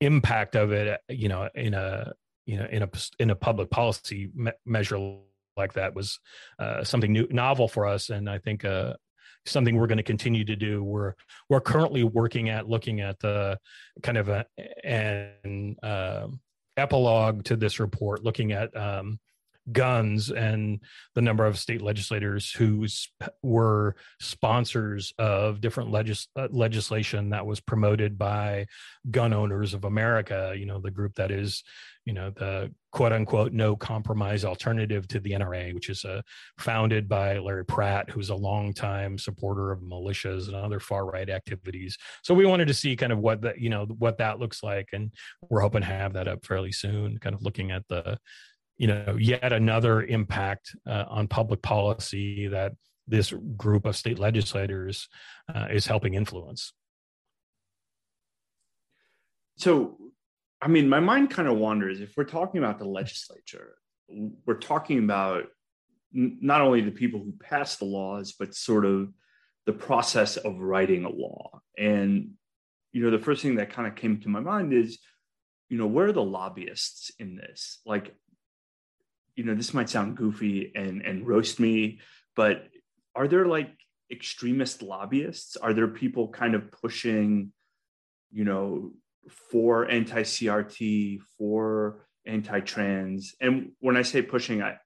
impact of it, you know, in a you know in a in a public policy me- measure like that was uh, something new, novel for us, and I think uh, something we're going to continue to do. We're we're currently working at looking at the kind of a, an uh, epilogue to this report looking at um, guns and the number of state legislators who were sponsors of different legis- uh, legislation that was promoted by gun owners of america you know the group that is you know the quote unquote no compromise alternative to the nra which is uh, founded by larry pratt who's a longtime supporter of militias and other far right activities. So we wanted to see kind of what that you know what that looks like and we're hoping to have that up fairly soon kind of looking at the you know yet another impact uh, on public policy that this group of state legislators uh, is helping influence. So i mean my mind kind of wanders. If we're talking about the legislature we're talking about not only the people who pass the laws but sort of the process of writing a law. And you know the first thing that kind of came to my mind is you know where are the lobbyists in this? Like you know this might sound goofy and and roast me but are there like extremist lobbyists? Are there people kind of pushing you know for anti-crt for anti-trans and when i say pushing i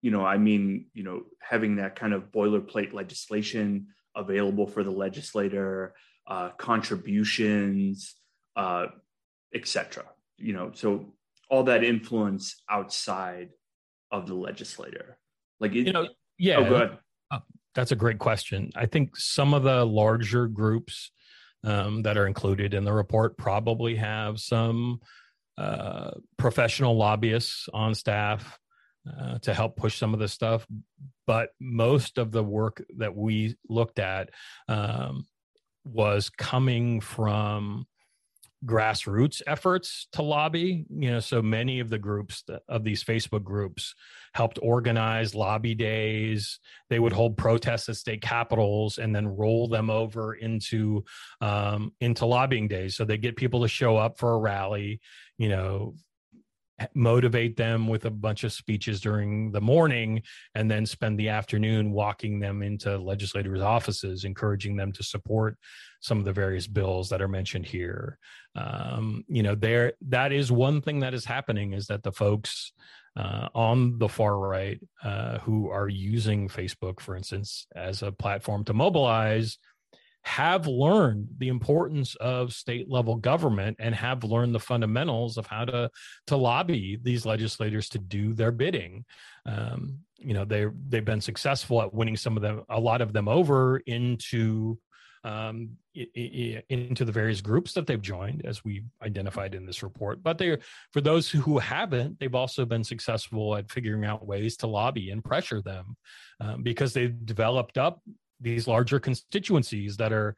you know i mean you know having that kind of boilerplate legislation available for the legislator uh, contributions uh, etc you know so all that influence outside of the legislator? Like, it, you know, yeah. Oh, go ahead. Uh, that's a great question. I think some of the larger groups um, that are included in the report probably have some uh, professional lobbyists on staff uh, to help push some of this stuff. But most of the work that we looked at um, was coming from grassroots efforts to lobby you know so many of the groups of these facebook groups helped organize lobby days. They would hold protests at state capitals and then roll them over into um, into lobbying days. So they get people to show up for a rally you know motivate them with a bunch of speeches during the morning and then spend the afternoon walking them into legislators' offices, encouraging them to support some of the various bills that are mentioned here. Um, you know, there that is one thing that is happening is that the folks uh, on the far right uh, who are using Facebook, for instance, as a platform to mobilize have learned the importance of state level government and have learned the fundamentals of how to to lobby these legislators to do their bidding. Um, you know, they they've been successful at winning some of them, a lot of them over into um, into the various groups that they've joined, as we identified in this report. But they, for those who haven't, they've also been successful at figuring out ways to lobby and pressure them um, because they've developed up these larger constituencies that are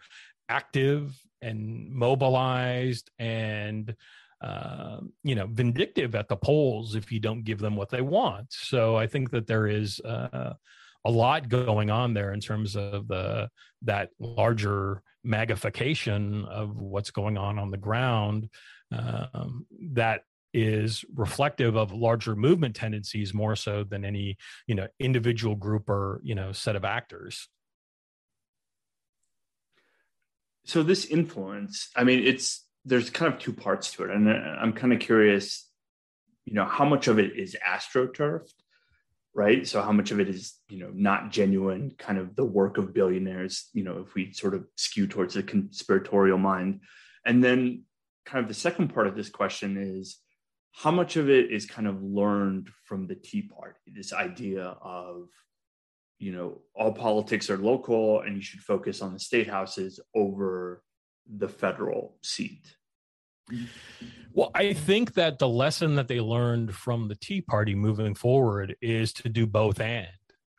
active and mobilized and uh, you know vindictive at the polls if you don't give them what they want. So I think that there is uh, a lot going on there in terms of the that larger magnification of what's going on on the ground um, that is reflective of larger movement tendencies more so than any you know individual group or you know set of actors so this influence i mean it's there's kind of two parts to it. And uh, i'm kind of curious you know how much of it is astroturfed right? So how much of it is you know not genuine kind of the work of billionaires you know if we sort of skew towards the conspiratorial mind. And then kind of the second part of this question is how much of it is kind of learned from the tea party this idea of you know all politics are local and you should focus on the state houses over the federal seat well, I think that the lesson that they learned from the Tea Party moving forward is to do both and,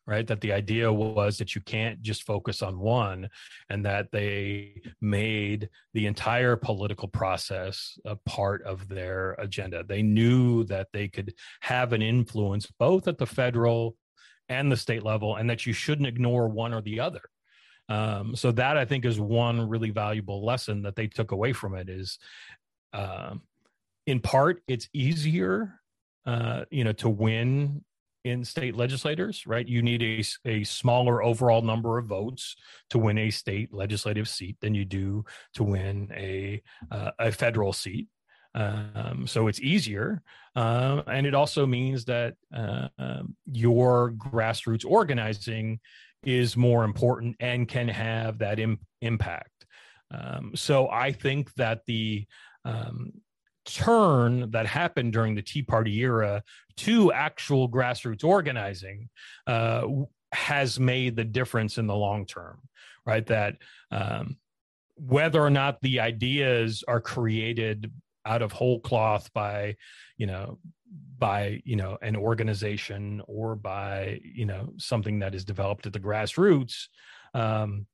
right? That the idea was that you can't just focus on one, and that they made the entire political process a part of their agenda. They knew that they could have an influence both at the federal and the state level, and that you shouldn't ignore one or the other. Um, so that I think is one really valuable lesson that they took away from it is um, in part, it's easier, uh, you know, to win in state legislators, right? You need a, a smaller overall number of votes to win a state legislative seat than you do to win a uh, a federal seat. Um, so it's easier, uh, and it also means that uh, um, your grassroots organizing is more important and can have that Im- impact. Um, so I think that the um, turn that happened during the Tea Party era to actual grassroots organizing uh, has made the difference in the long term, right? That um, whether or not the ideas are created out of whole cloth by, you know, by you know an organization or by you know something that is developed at the grassroots um,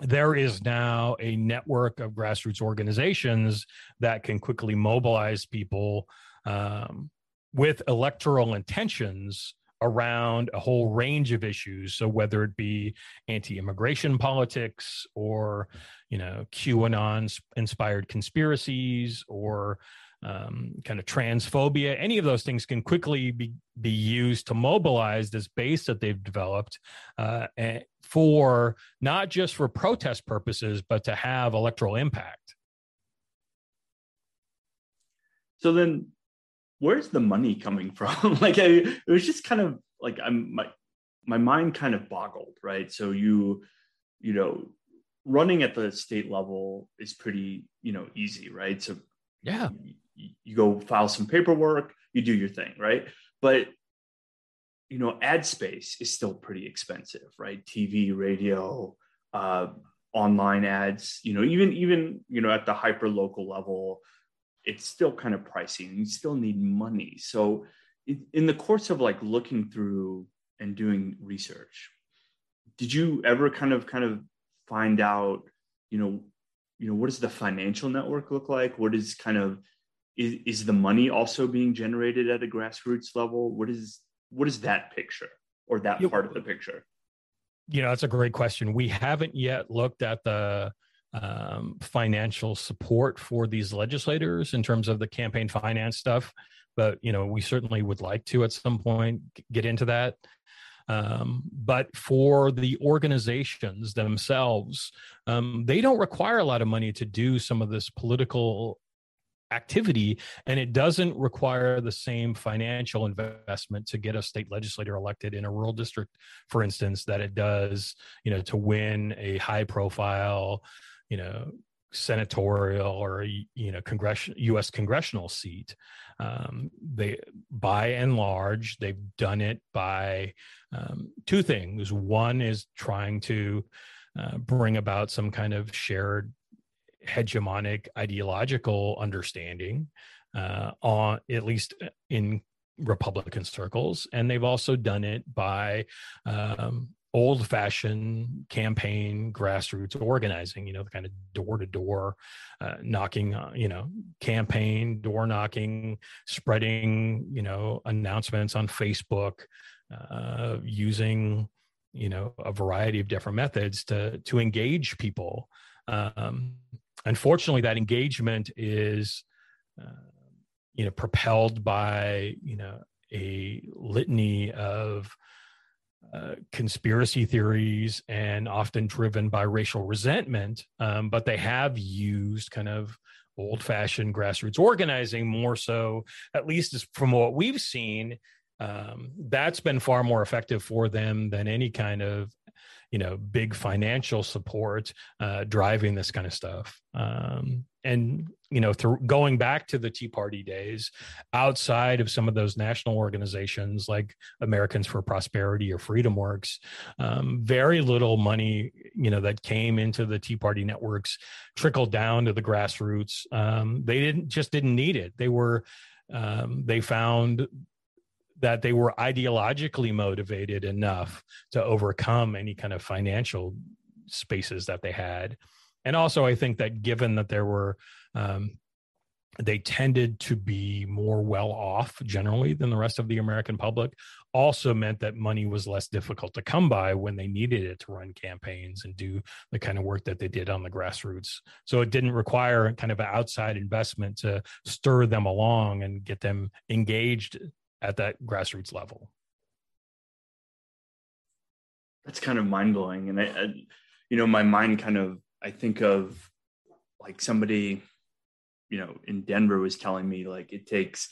there is now a network of grassroots organizations that can quickly mobilize people um, with electoral intentions around a whole range of issues so whether it be anti-immigration politics or you know qanon inspired conspiracies or um, kind of transphobia, any of those things can quickly be, be used to mobilize this base that they've developed uh, for not just for protest purposes, but to have electoral impact. So then, where's the money coming from? like, I, it was just kind of like I'm my my mind kind of boggled, right? So you, you know, running at the state level is pretty, you know, easy, right? So yeah, you go file some paperwork, you do your thing, right? But you know, ad space is still pretty expensive, right? TV, radio, uh, online ads, you know, even even you know at the hyper local level, it's still kind of pricey, and you still need money. So, in the course of like looking through and doing research, did you ever kind of kind of find out, you know, you know, what does the financial network look like? What is kind of is, is the money also being generated at a grassroots level what is what is that picture or that part of the picture you know that's a great question we haven't yet looked at the um, financial support for these legislators in terms of the campaign finance stuff. But you know we certainly would like to at some point get into that. Um, but for the organizations themselves, um, they don't require a lot of money to do some of this political activity and it doesn't require the same financial investment to get a state legislator elected in a rural district for instance that it does you know to win a high profile you know senatorial or you know U.S. congressional seat. Um, they, by and large, they've done it by um, two things. One is trying to uh, bring about some kind of shared hegemonic ideological understanding uh, on at least in Republican circles, and they've also done it by um, old fashioned campaign grassroots organizing, you know, the kind of door to door knocking, uh, you know, campaign, door knocking, spreading, you know, announcements on Facebook, uh, using, you know, a variety of different methods to, to engage people. Um, unfortunately, that engagement is, uh, you know, propelled by, you know, a litany of uh, conspiracy theories and often driven by racial resentment, um, but they have used kind of old fashioned grassroots organizing more so, at least as from what we've seen. Um, that's been far more effective for them than any kind of you know big financial support uh, driving this kind of stuff um, and you know through going back to the tea party days outside of some of those national organizations like americans for prosperity or freedom works um, very little money you know that came into the tea party networks trickled down to the grassroots. Um, they didn't just didn't need it. They were um, they found that they were ideologically motivated enough to overcome any kind of financial spaces that they had and also i think that given that there were um, they tended to be more well off generally than the rest of the american public also meant that money was less difficult to come by when they needed it to run campaigns and do the kind of work that they did on the grassroots so it didn't require kind of an outside investment to stir them along and get them engaged at that grassroots level. That's kind of mind blowing, and I, I, you know, my mind kind of I think of like somebody, you know, in Denver was telling me like it takes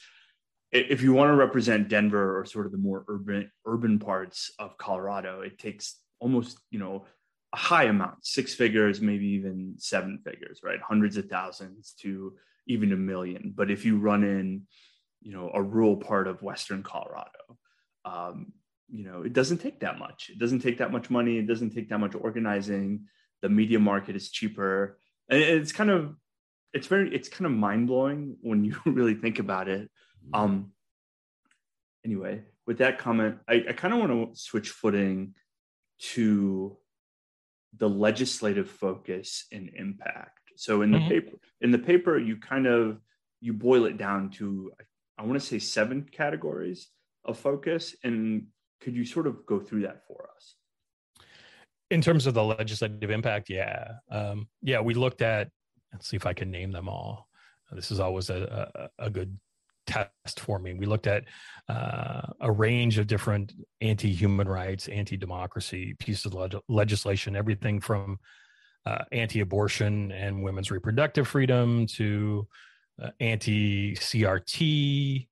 if you want to represent Denver or sort of the more urban urban parts of Colorado, it takes almost you know a high amount, six figures, maybe even seven figures, right? Hundreds of thousands to even a million. But if you run in you know a rural part of western colorado um, you know it doesn't take that much it doesn't take that much money it doesn't take that much organizing the media market is cheaper and it's kind of it's very it's kind of mind-blowing when you really think about it um anyway with that comment i, I kind of want to switch footing to the legislative focus and impact so in the mm-hmm. paper in the paper you kind of you boil it down to I want to say seven categories of focus. And could you sort of go through that for us? In terms of the legislative impact, yeah. Um, yeah, we looked at, let's see if I can name them all. This is always a, a, a good test for me. We looked at uh, a range of different anti human rights, anti democracy pieces of leg- legislation, everything from uh, anti abortion and women's reproductive freedom to uh, anti CRT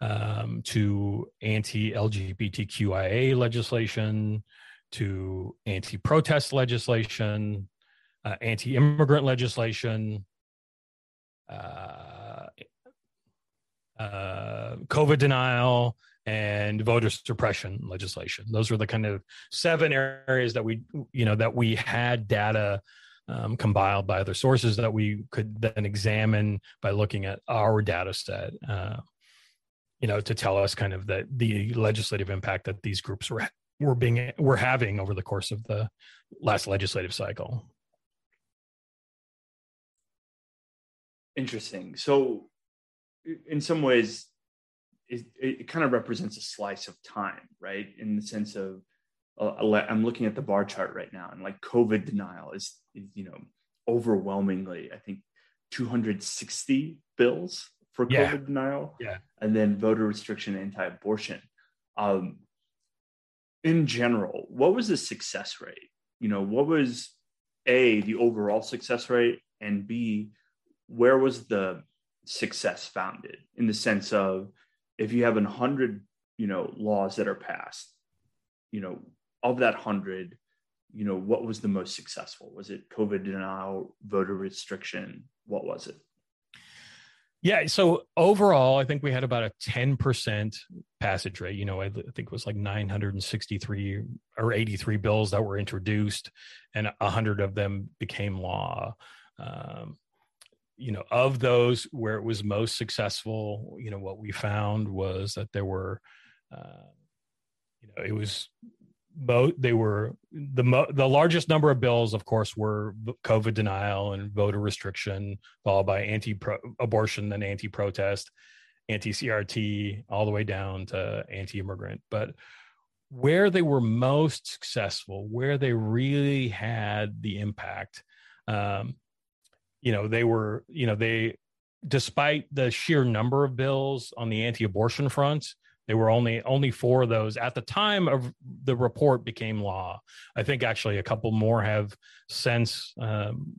um, to anti LGBTQIA legislation to anti protest legislation, uh, anti immigrant legislation. Uh, uh, COVID denial and voter suppression legislation. Those were the kind of seven areas that we, you know, that we had data um, compiled by other sources that we could then examine by looking at our data set uh, you know to tell us kind of that the legislative impact that these groups were were being were having over the course of the last legislative cycle interesting so in some ways it, it kind of represents a slice of time right in the sense of uh, I'm looking at the bar chart right now, and like COVID denial is, is you know, overwhelmingly, I think 260 bills for yeah. COVID denial. Yeah. And then voter restriction, anti-abortion. Um, in general, what was the success rate? You know, what was A, the overall success rate, and B, where was the success founded in the sense of if you have a hundred, you know, laws that are passed, you know, of that hundred, you know, what was the most successful? Was it COVID denial, voter restriction? What was it? Yeah. So overall, I think we had about a 10% passage rate. You know, I think it was like 963 or 83 bills that were introduced, and 100 of them became law. Um, you know, of those where it was most successful, you know, what we found was that there were, uh, you know, it was both they were the mo- the largest number of bills of course were covid denial and voter restriction followed by anti-abortion then anti-protest anti-crt all the way down to anti-immigrant. But where they were most successful where they really had the impact um, you know they were you know they despite the sheer number of bills on the anti-abortion front they were only only four of those at the time of the report became law. I think actually a couple more have since, um,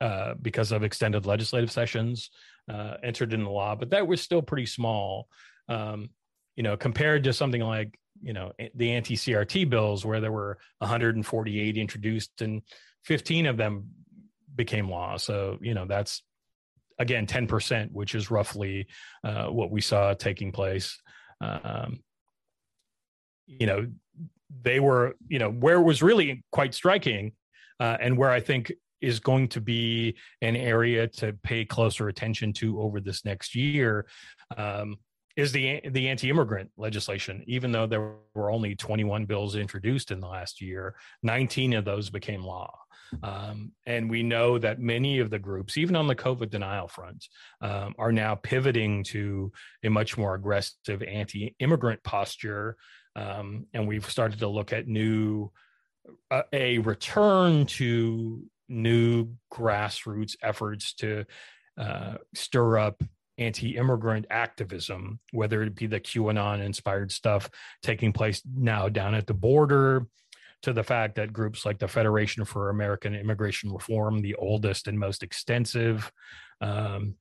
uh, because of extended legislative sessions, uh, entered into law. But that was still pretty small, um, you know, compared to something like you know the anti-CRT bills where there were 148 introduced and 15 of them became law. So you know that's again 10% which is roughly uh, what we saw taking place um, you know they were you know where it was really quite striking uh, and where i think is going to be an area to pay closer attention to over this next year um, is the the anti-immigrant legislation even though there were only 21 bills introduced in the last year 19 of those became law um, and we know that many of the groups, even on the COVID denial front, um, are now pivoting to a much more aggressive anti immigrant posture. Um, and we've started to look at new, uh, a return to new grassroots efforts to uh, stir up anti-immigrant activism, whether it be the QAnon-inspired stuff taking place now down at the border, to the fact that groups like the Federation for American Immigration Reform, the oldest and most extensive um,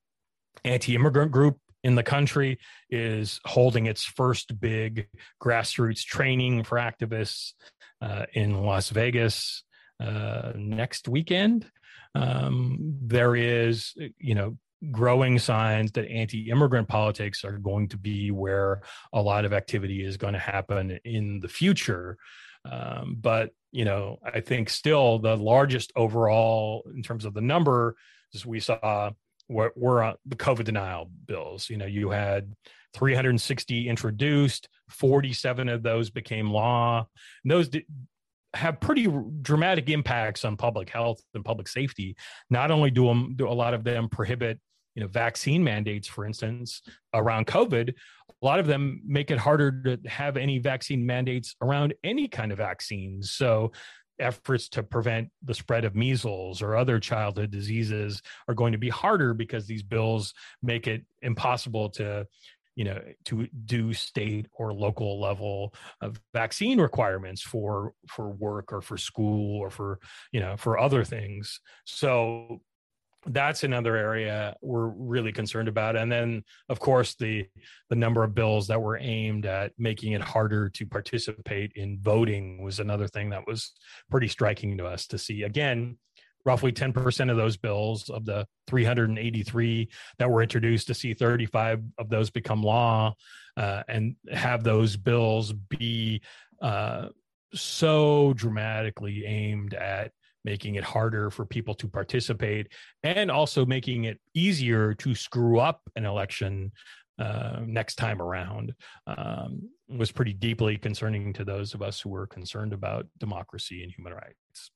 anti immigrant group in the country, is holding its first big grassroots training for activists uh, in Las Vegas uh, next weekend. Um, there is, you know, growing signs that anti-immigrant politics are going to be where a lot of activity is going to happen in the future um, but you know, I think still the largest overall in terms of the number is we saw were, were uh, the COVID denial bills. You know, you had 360 introduced, 47 of those became law. And those have pretty dramatic impacts on public health and public safety. Not only do, them, do a lot of them prohibit you know vaccine mandates for instance around covid a lot of them make it harder to have any vaccine mandates around any kind of vaccines. So efforts to prevent the spread of measles or other childhood diseases are going to be harder because these bills make it impossible to you know to do state or local level of vaccine requirements for for work or for school or for you know for other things. So that's another area we're really concerned about. And then of course the the number of bills that were aimed at making it harder to participate in voting was another thing that was pretty striking to us to see. Again roughly 10% of those bills of the 383 that were introduced to see 35 of those become law uh, and have those bills be uh, so dramatically aimed at making it harder for people to participate, and also making it easier to screw up an election uh, next time around um, was pretty deeply concerning to those of us who were concerned about democracy and human rights.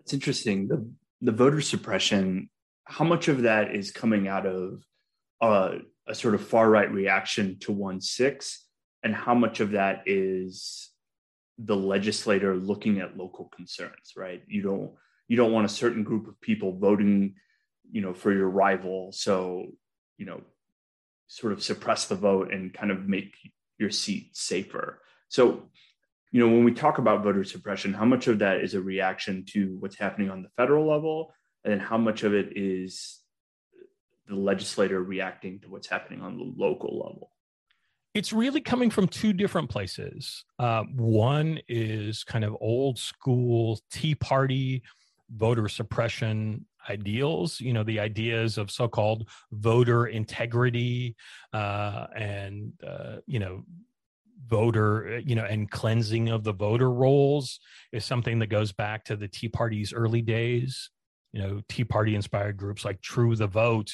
It's interesting. The the voter suppression. How much of that is coming out of uh, a sort of far right reaction to one six, and how much of that is the legislator looking at local concerns right? You don't you don't want a certain group of people voting you know for your rival. So you know sort of suppress the vote and kind of make your seat safer. So you know when we talk about voter suppression how much of that is a reaction to what's happening on the federal level? And then how much of it is the legislator reacting to what's happening on the local level it's really coming from two different places. Uh, one is kind of old school Tea Party voter suppression ideals, you know, the ideas of so called voter integrity uh, and, uh, you know, voter, you know, and cleansing of the voter rolls is something that goes back to the Tea Party's early days. You know tea party inspired groups like true the vote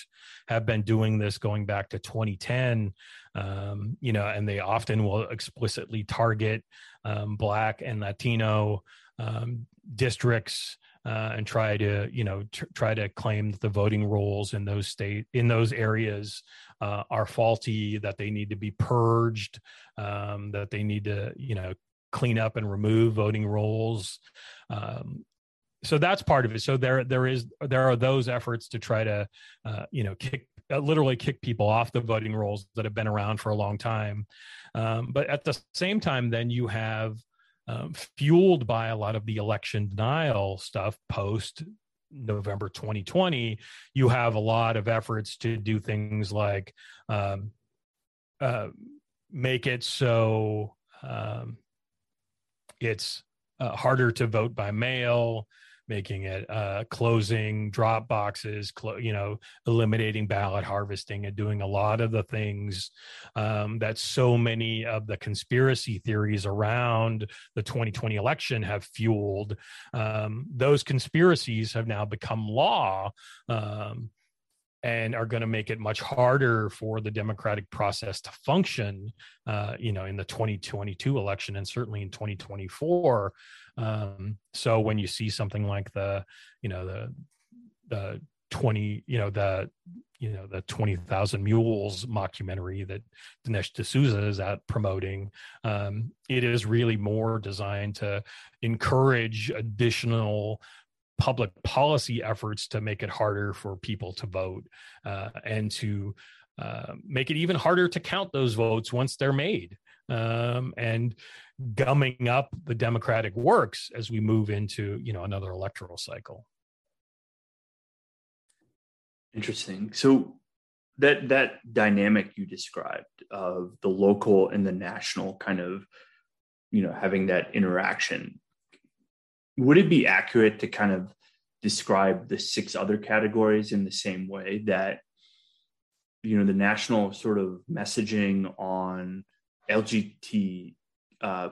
have been doing this going back to 2010 um, you know and they often will explicitly target um, black and latino um, districts uh, and try to you know tr- try to claim that the voting rolls in those state in those areas uh, are faulty that they need to be purged um, that they need to you know clean up and remove voting rolls. Um, so that's part of it. So there there is there are those efforts to try to uh, you know kick uh, literally kick people off the voting rolls that have been around for a long time. Um, but at the same time then you have um, fueled by a lot of the election denial stuff post November 2020, you have a lot of efforts to do things like um, uh, make it so um, it's uh, harder to vote by mail, making it uh, closing drop boxes, clo- you know, eliminating ballot harvesting, and doing a lot of the things um, that so many of the conspiracy theories around the 2020 election have fueled. Um, those conspiracies have now become law. Um, and are going to make it much harder for the democratic process to function uh, you know in the 2022 election and certainly in 2024 um, so when you see something like the you know the the 20 you know the you know the 20,000 mules mockumentary that Dinesh D'Souza is at promoting um, it is really more designed to encourage additional public policy efforts to make it harder for people to vote uh, and to uh, make it even harder to count those votes once they're made um, and gumming up the democratic works as we move into you know another electoral cycle. Interesting. So that that dynamic you described of the local and the national kind of you know having that interaction would it be accurate to kind of describe the six other categories in the same way that you know the national sort of messaging on lgbt uh,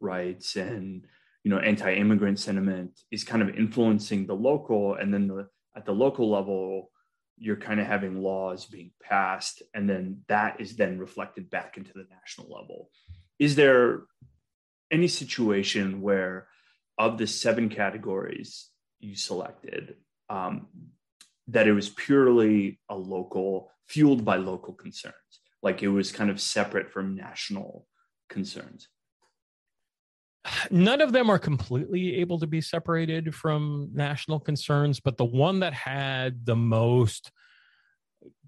rights and you know anti-immigrant sentiment is kind of influencing the local, and then the, at the local level, you're kind of having laws being passed, and then that is then reflected back into the national level. Is there any situation where, of the seven categories you selected, um, that it was purely a local, fueled by local concerns, like it was kind of separate from national concerns? None of them are completely able to be separated from national concerns, but the one that had the most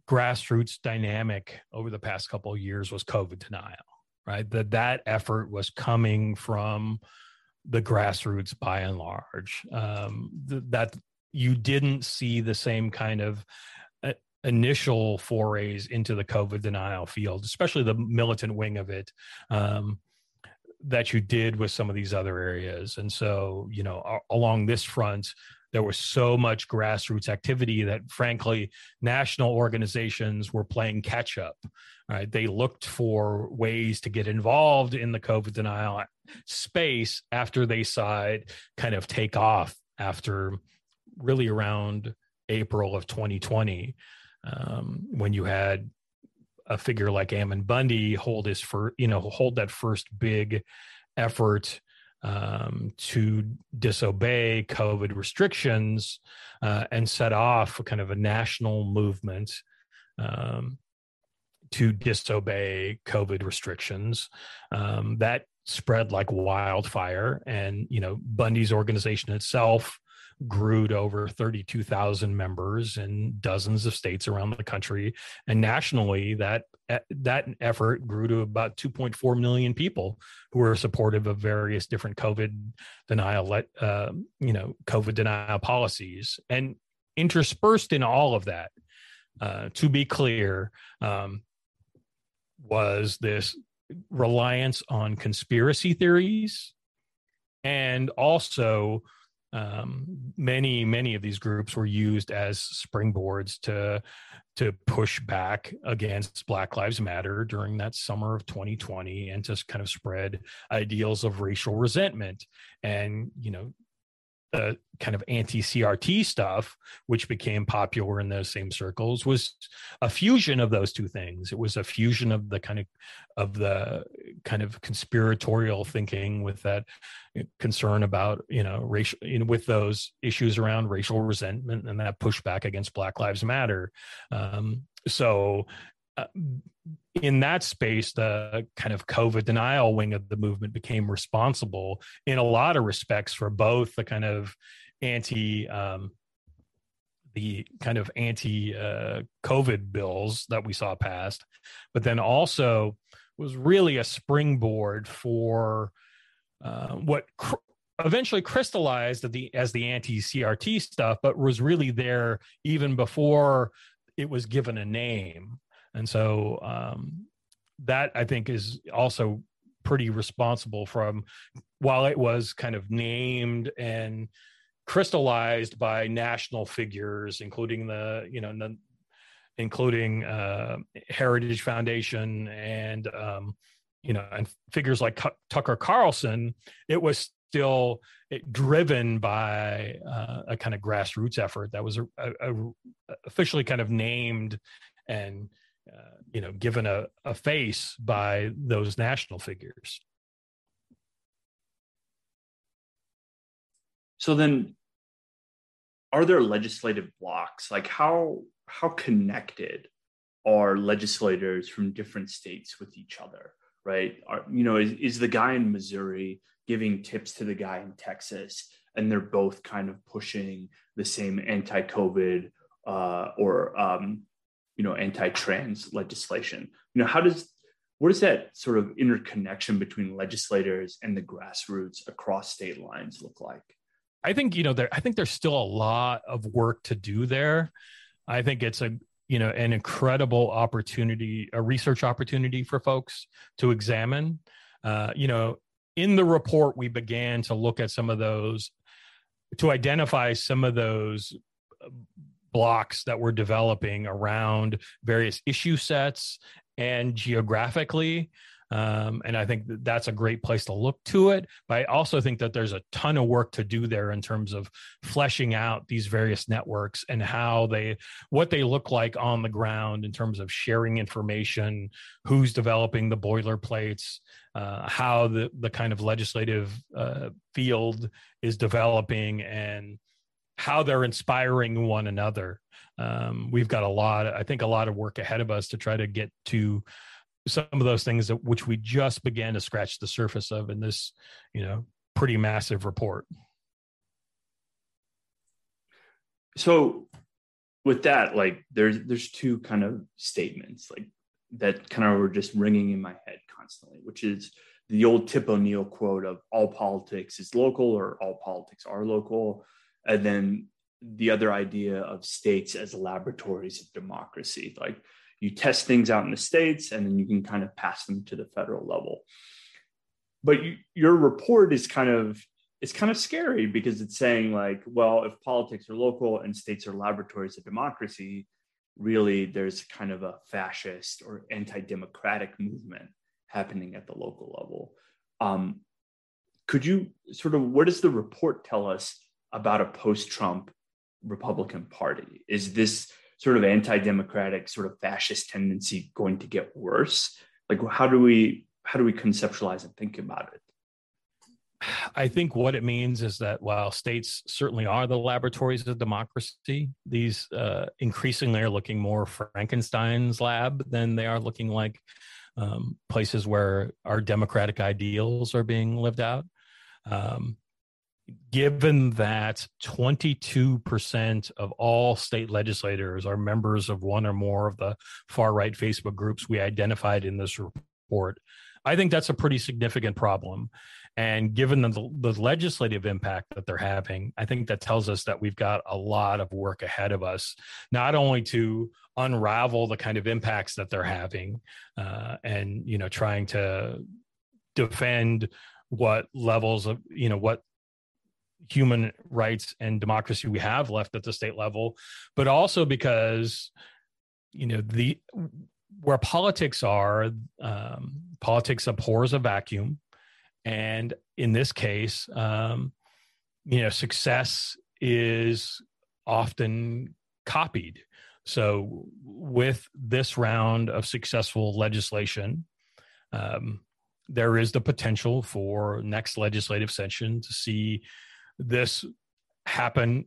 grassroots dynamic over the past couple of years was COVID denial, right? That that effort was coming from the grassroots by and large. Um, th- that you didn't see the same kind of uh, initial forays into the COVID denial field, especially the militant wing of it, um, that you did with some of these other areas. And so, you know, along this front, there was so much grassroots activity that frankly national organizations were playing catch up right they looked for ways to get involved in the covid denial space after they saw it kind of take off after really around april of 2020 um, when you had a figure like Ammon Bundy hold his for you know hold that first big effort um, to disobey COVID restrictions uh, and set off a kind of a national movement um, to disobey COVID restrictions. Um, that spread like wildfire, and you know Bundy's organization itself grew to over 32,000 members in dozens of states around the country. And nationally that that effort grew to about 2.4 million people who are supportive of various different covid denial uh, you know covid denial policies. And interspersed in all of that uh, to be clear um, was this reliance on conspiracy theories and also um, many many of these groups were used as springboards to to push back against black lives matter during that summer of 2020 and to kind of spread ideals of racial resentment. And you know the kind of anti-CRT stuff, which became popular in those same circles, was a fusion of those two things. It was a fusion of the kind of of the kind of conspiratorial thinking with that concern about you know racial you know with those issues around racial resentment and that pushback against Black Lives Matter. Um, so uh, in that space, the kind of COVID denial wing of the movement became responsible in a lot of respects for both the kind of anti, um, the kind of anti uh, COVID bills that we saw passed, but then also was really a springboard for uh, what cr- eventually crystallized the, as the anti CRT stuff, but was really there even before it was given a name and so um, that I think is also pretty responsible from while it was kind of named and crystallized by national figures, including the you know the, including uh, Heritage Foundation and um, you know and figures like Tucker Carlson. It was still driven by uh, a kind of grassroots effort that was a, a, a officially kind of named and uh, you know given a, a face by those national figures. So then are there legislative blocks? Like how how connected are legislators from different states with each other right? Are, you know is, is the guy in missouri giving tips to the guy in texas and they're both kind of pushing the same anti-covid uh, or um, you know anti-trans legislation. You know how does what does that sort of interconnection between legislators and the grassroots across state lines look like? I think you know there i think there's still a lot of work to do there. I think it's a you know an incredible opportunity a research opportunity for folks to examine. Uh, you know in the report we began to look at some of those to identify some of those blocks that we're developing around various issue sets and geographically. Um, and I think that that's a great place to look to it. But I also think that there's a ton of work to do there in terms of fleshing out these various networks and how they, what they look like on the ground in terms of sharing information, who's developing the boilerplates, uh, how the the kind of legislative uh, field is developing, and how they're inspiring one another. Um, we've got a lot, I think, a lot of work ahead of us to try to get to some of those things that which we just began to scratch the surface of in this, you know, pretty massive report. So, with that, like, there's there's two kind of statements like that kind of were just ringing in my head constantly, which is the old Tip O'Neill quote of "all politics is local" or "all politics are local." And then the other idea of states as laboratories of democracy like you test things out in the states and then you can kind of pass them to the federal level. But you, your report is kind of it's kind of scary because it's saying like well if politics are local and states are laboratories of democracy really there's kind of a fascist or anti-democratic movement happening at the local level. Um, could you sort of what does the report tell us about a post-Trump Republican Party? Is this sort of anti-democratic, sort of fascist tendency going to get worse? Like, how do we how do we conceptualize and think about it? I think what it means is that while states certainly are the laboratories of democracy, these uh, increasingly are looking more Frankenstein's lab than they are looking like um, places where our democratic ideals are being lived out. Um, given that 22% of all state legislators are members of one or more of the far right Facebook groups we identified in this report, I think that's a pretty significant problem. And given the, the legislative impact that they're having, I think that tells us that we've got a lot of work ahead of us, not only to unravel the kind of impacts that they're having uh, and, you know, trying to defend what levels of, you know, what human rights and democracy we have left at the state level, but also because you know the where politics are, um, politics abhors a vacuum, and in this case, um, you know, success is often copied. So, with this round of successful legislation, um, there is the potential for next legislative session to see this happen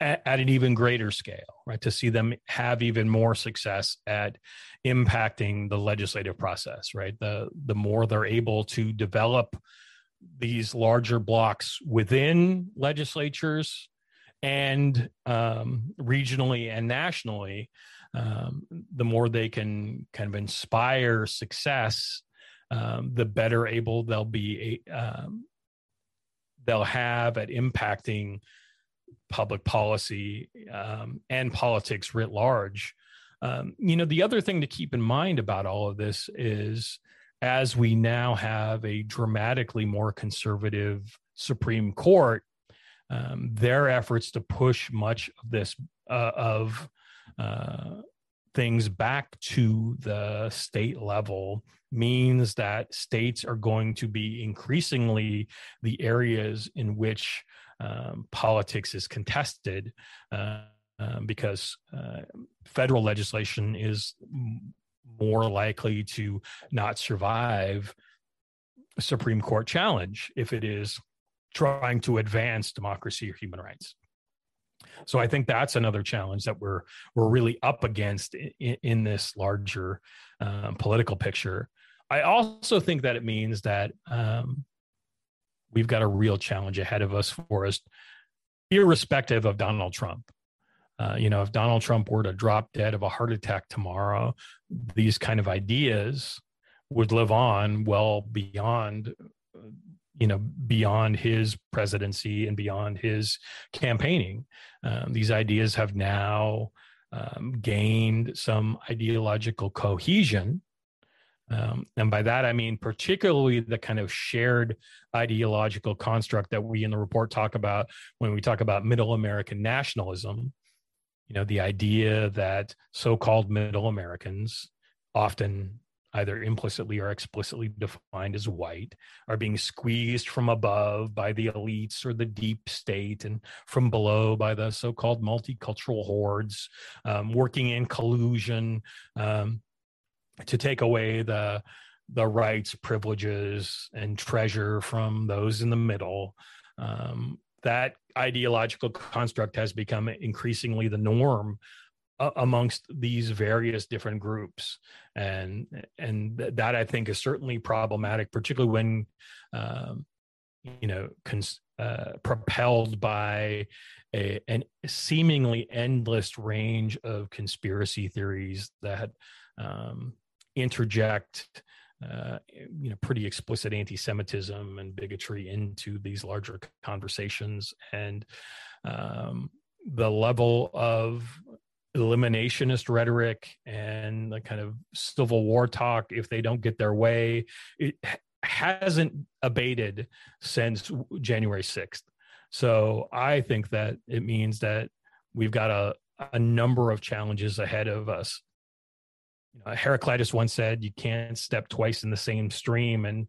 at, at, an even greater scale, right? To see them have even more success at impacting the legislative process, right? The the more they're able to develop these larger blocks within legislatures and um, regionally and nationally, um, the more they can kind of inspire success, um, the better able they'll be. Um, they'll have at impacting public policy um, and politics writ large. Um, you know, the other thing to keep in mind about all of this is as we now have a dramatically more conservative Supreme Court, um, their efforts to push much of this uh, of uh, things back to the state level means that states are going to be increasingly the areas in which um, politics is contested uh, um, because uh, federal legislation is more likely to not survive a Supreme Court challenge if it is trying to advance democracy or human rights. So I think that's another challenge that we're we're really up against in, in this larger um, political picture. I also think that it means that um, we've got a real challenge ahead of us for us, irrespective of Donald Trump. Uh, you know, if Donald Trump were to drop dead of a heart attack tomorrow, these kind of ideas would live on well beyond, you know, beyond his presidency and beyond his campaigning. Um, these ideas have now um, gained some ideological cohesion um, and by that, I mean particularly the kind of shared ideological construct that we in the report talk about when we talk about middle American nationalism. You know, the idea that so called middle Americans, often either implicitly or explicitly defined as white, are being squeezed from above by the elites or the deep state, and from below by the so called multicultural hordes, um, working in collusion. Um, to take away the the rights, privileges, and treasure from those in the middle. Um, that ideological construct has become increasingly the norm uh, amongst these various different groups, and and that I think is certainly problematic, particularly when um, you know cons- uh, propelled by a, an seemingly endless range of conspiracy theories that um, interject uh, you know pretty explicit anti-Semitism and bigotry into these larger conversations, and um, the level of eliminationist rhetoric and the kind of civil war talk if they don't get their way it hasn't abated since January 6th. So I think that it means that we've got a, a number of challenges ahead of us you know, Heraclitus once said, "You can't step twice in the same stream," and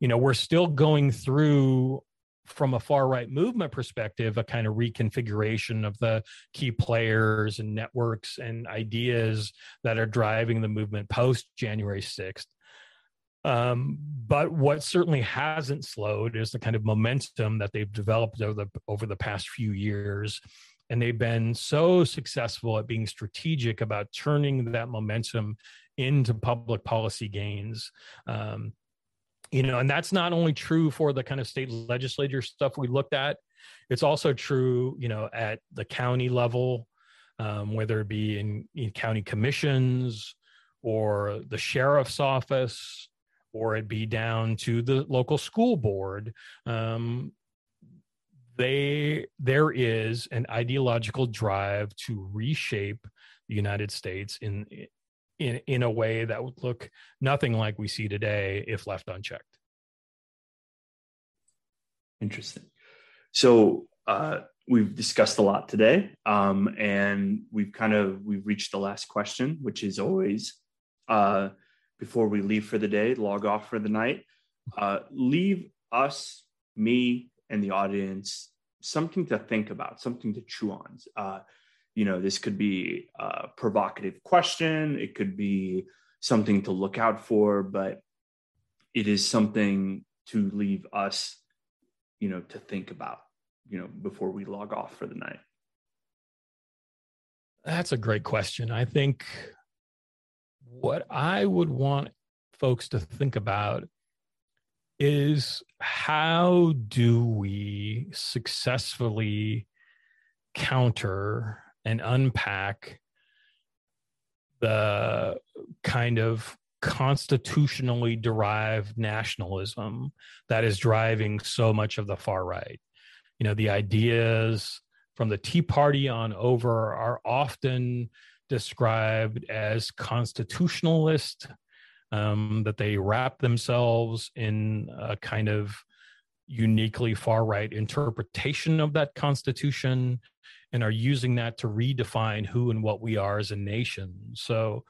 you know we're still going through from a far right movement perspective a kind of reconfiguration of the key players and networks and ideas that are driving the movement post January 6th. Um, but what certainly hasn't slowed is the kind of momentum that they've developed over the, over the past few years and they've been so successful at being strategic about turning that momentum into public policy gains. Um, you know and that's not only true for the kind of state legislature stuff we looked at it's also true you know at the county level um, whether it be in, in county commissions or the sheriff's office or it be down to the local school board. Um, they there is an ideological drive to reshape the United States in in in a way that would look nothing like we see today if left unchecked. Interesting. So uh, we've discussed a lot today, um, and we've kind of we've reached the last question, which is always uh, before we leave for the day, log off for the night. Uh, leave us, me, and the audience something to think about, something to chew on. Uh, you know, this could be a provocative question, it could be something to look out for, but it is something to leave us, you know, to think about, you know, before we log off for the night. That's a great question. I think what I would want folks to think about is how do we successfully counter and unpack the kind of constitutionally derived nationalism that is driving so much of the far right. You know, the ideas from the Tea Party on over are often described as constitutionalist, um, that they wrap themselves in a kind of uniquely far right interpretation of that constitution and are using that to redefine who and what we are as a nation. So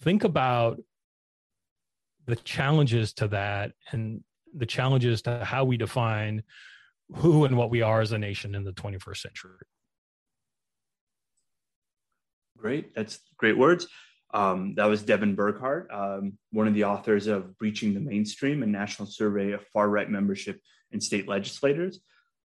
think about the challenges to that and the challenges to how we define who and what we are as a nation in the 21st century. Great. That's great words. Um, that was Devin Burghart, um, one of the authors of Breaching the Mainstream, a national survey of far right membership in state legislators,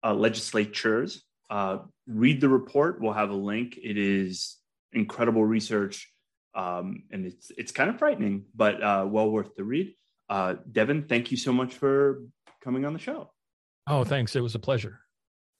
uh, legislatures. Uh, read the report. We'll have a link. It is incredible research, um, and it's it's kind of frightening, but uh, well worth the read. Uh, Devin, thank you so much for coming on the show. Oh, thanks. It was a pleasure.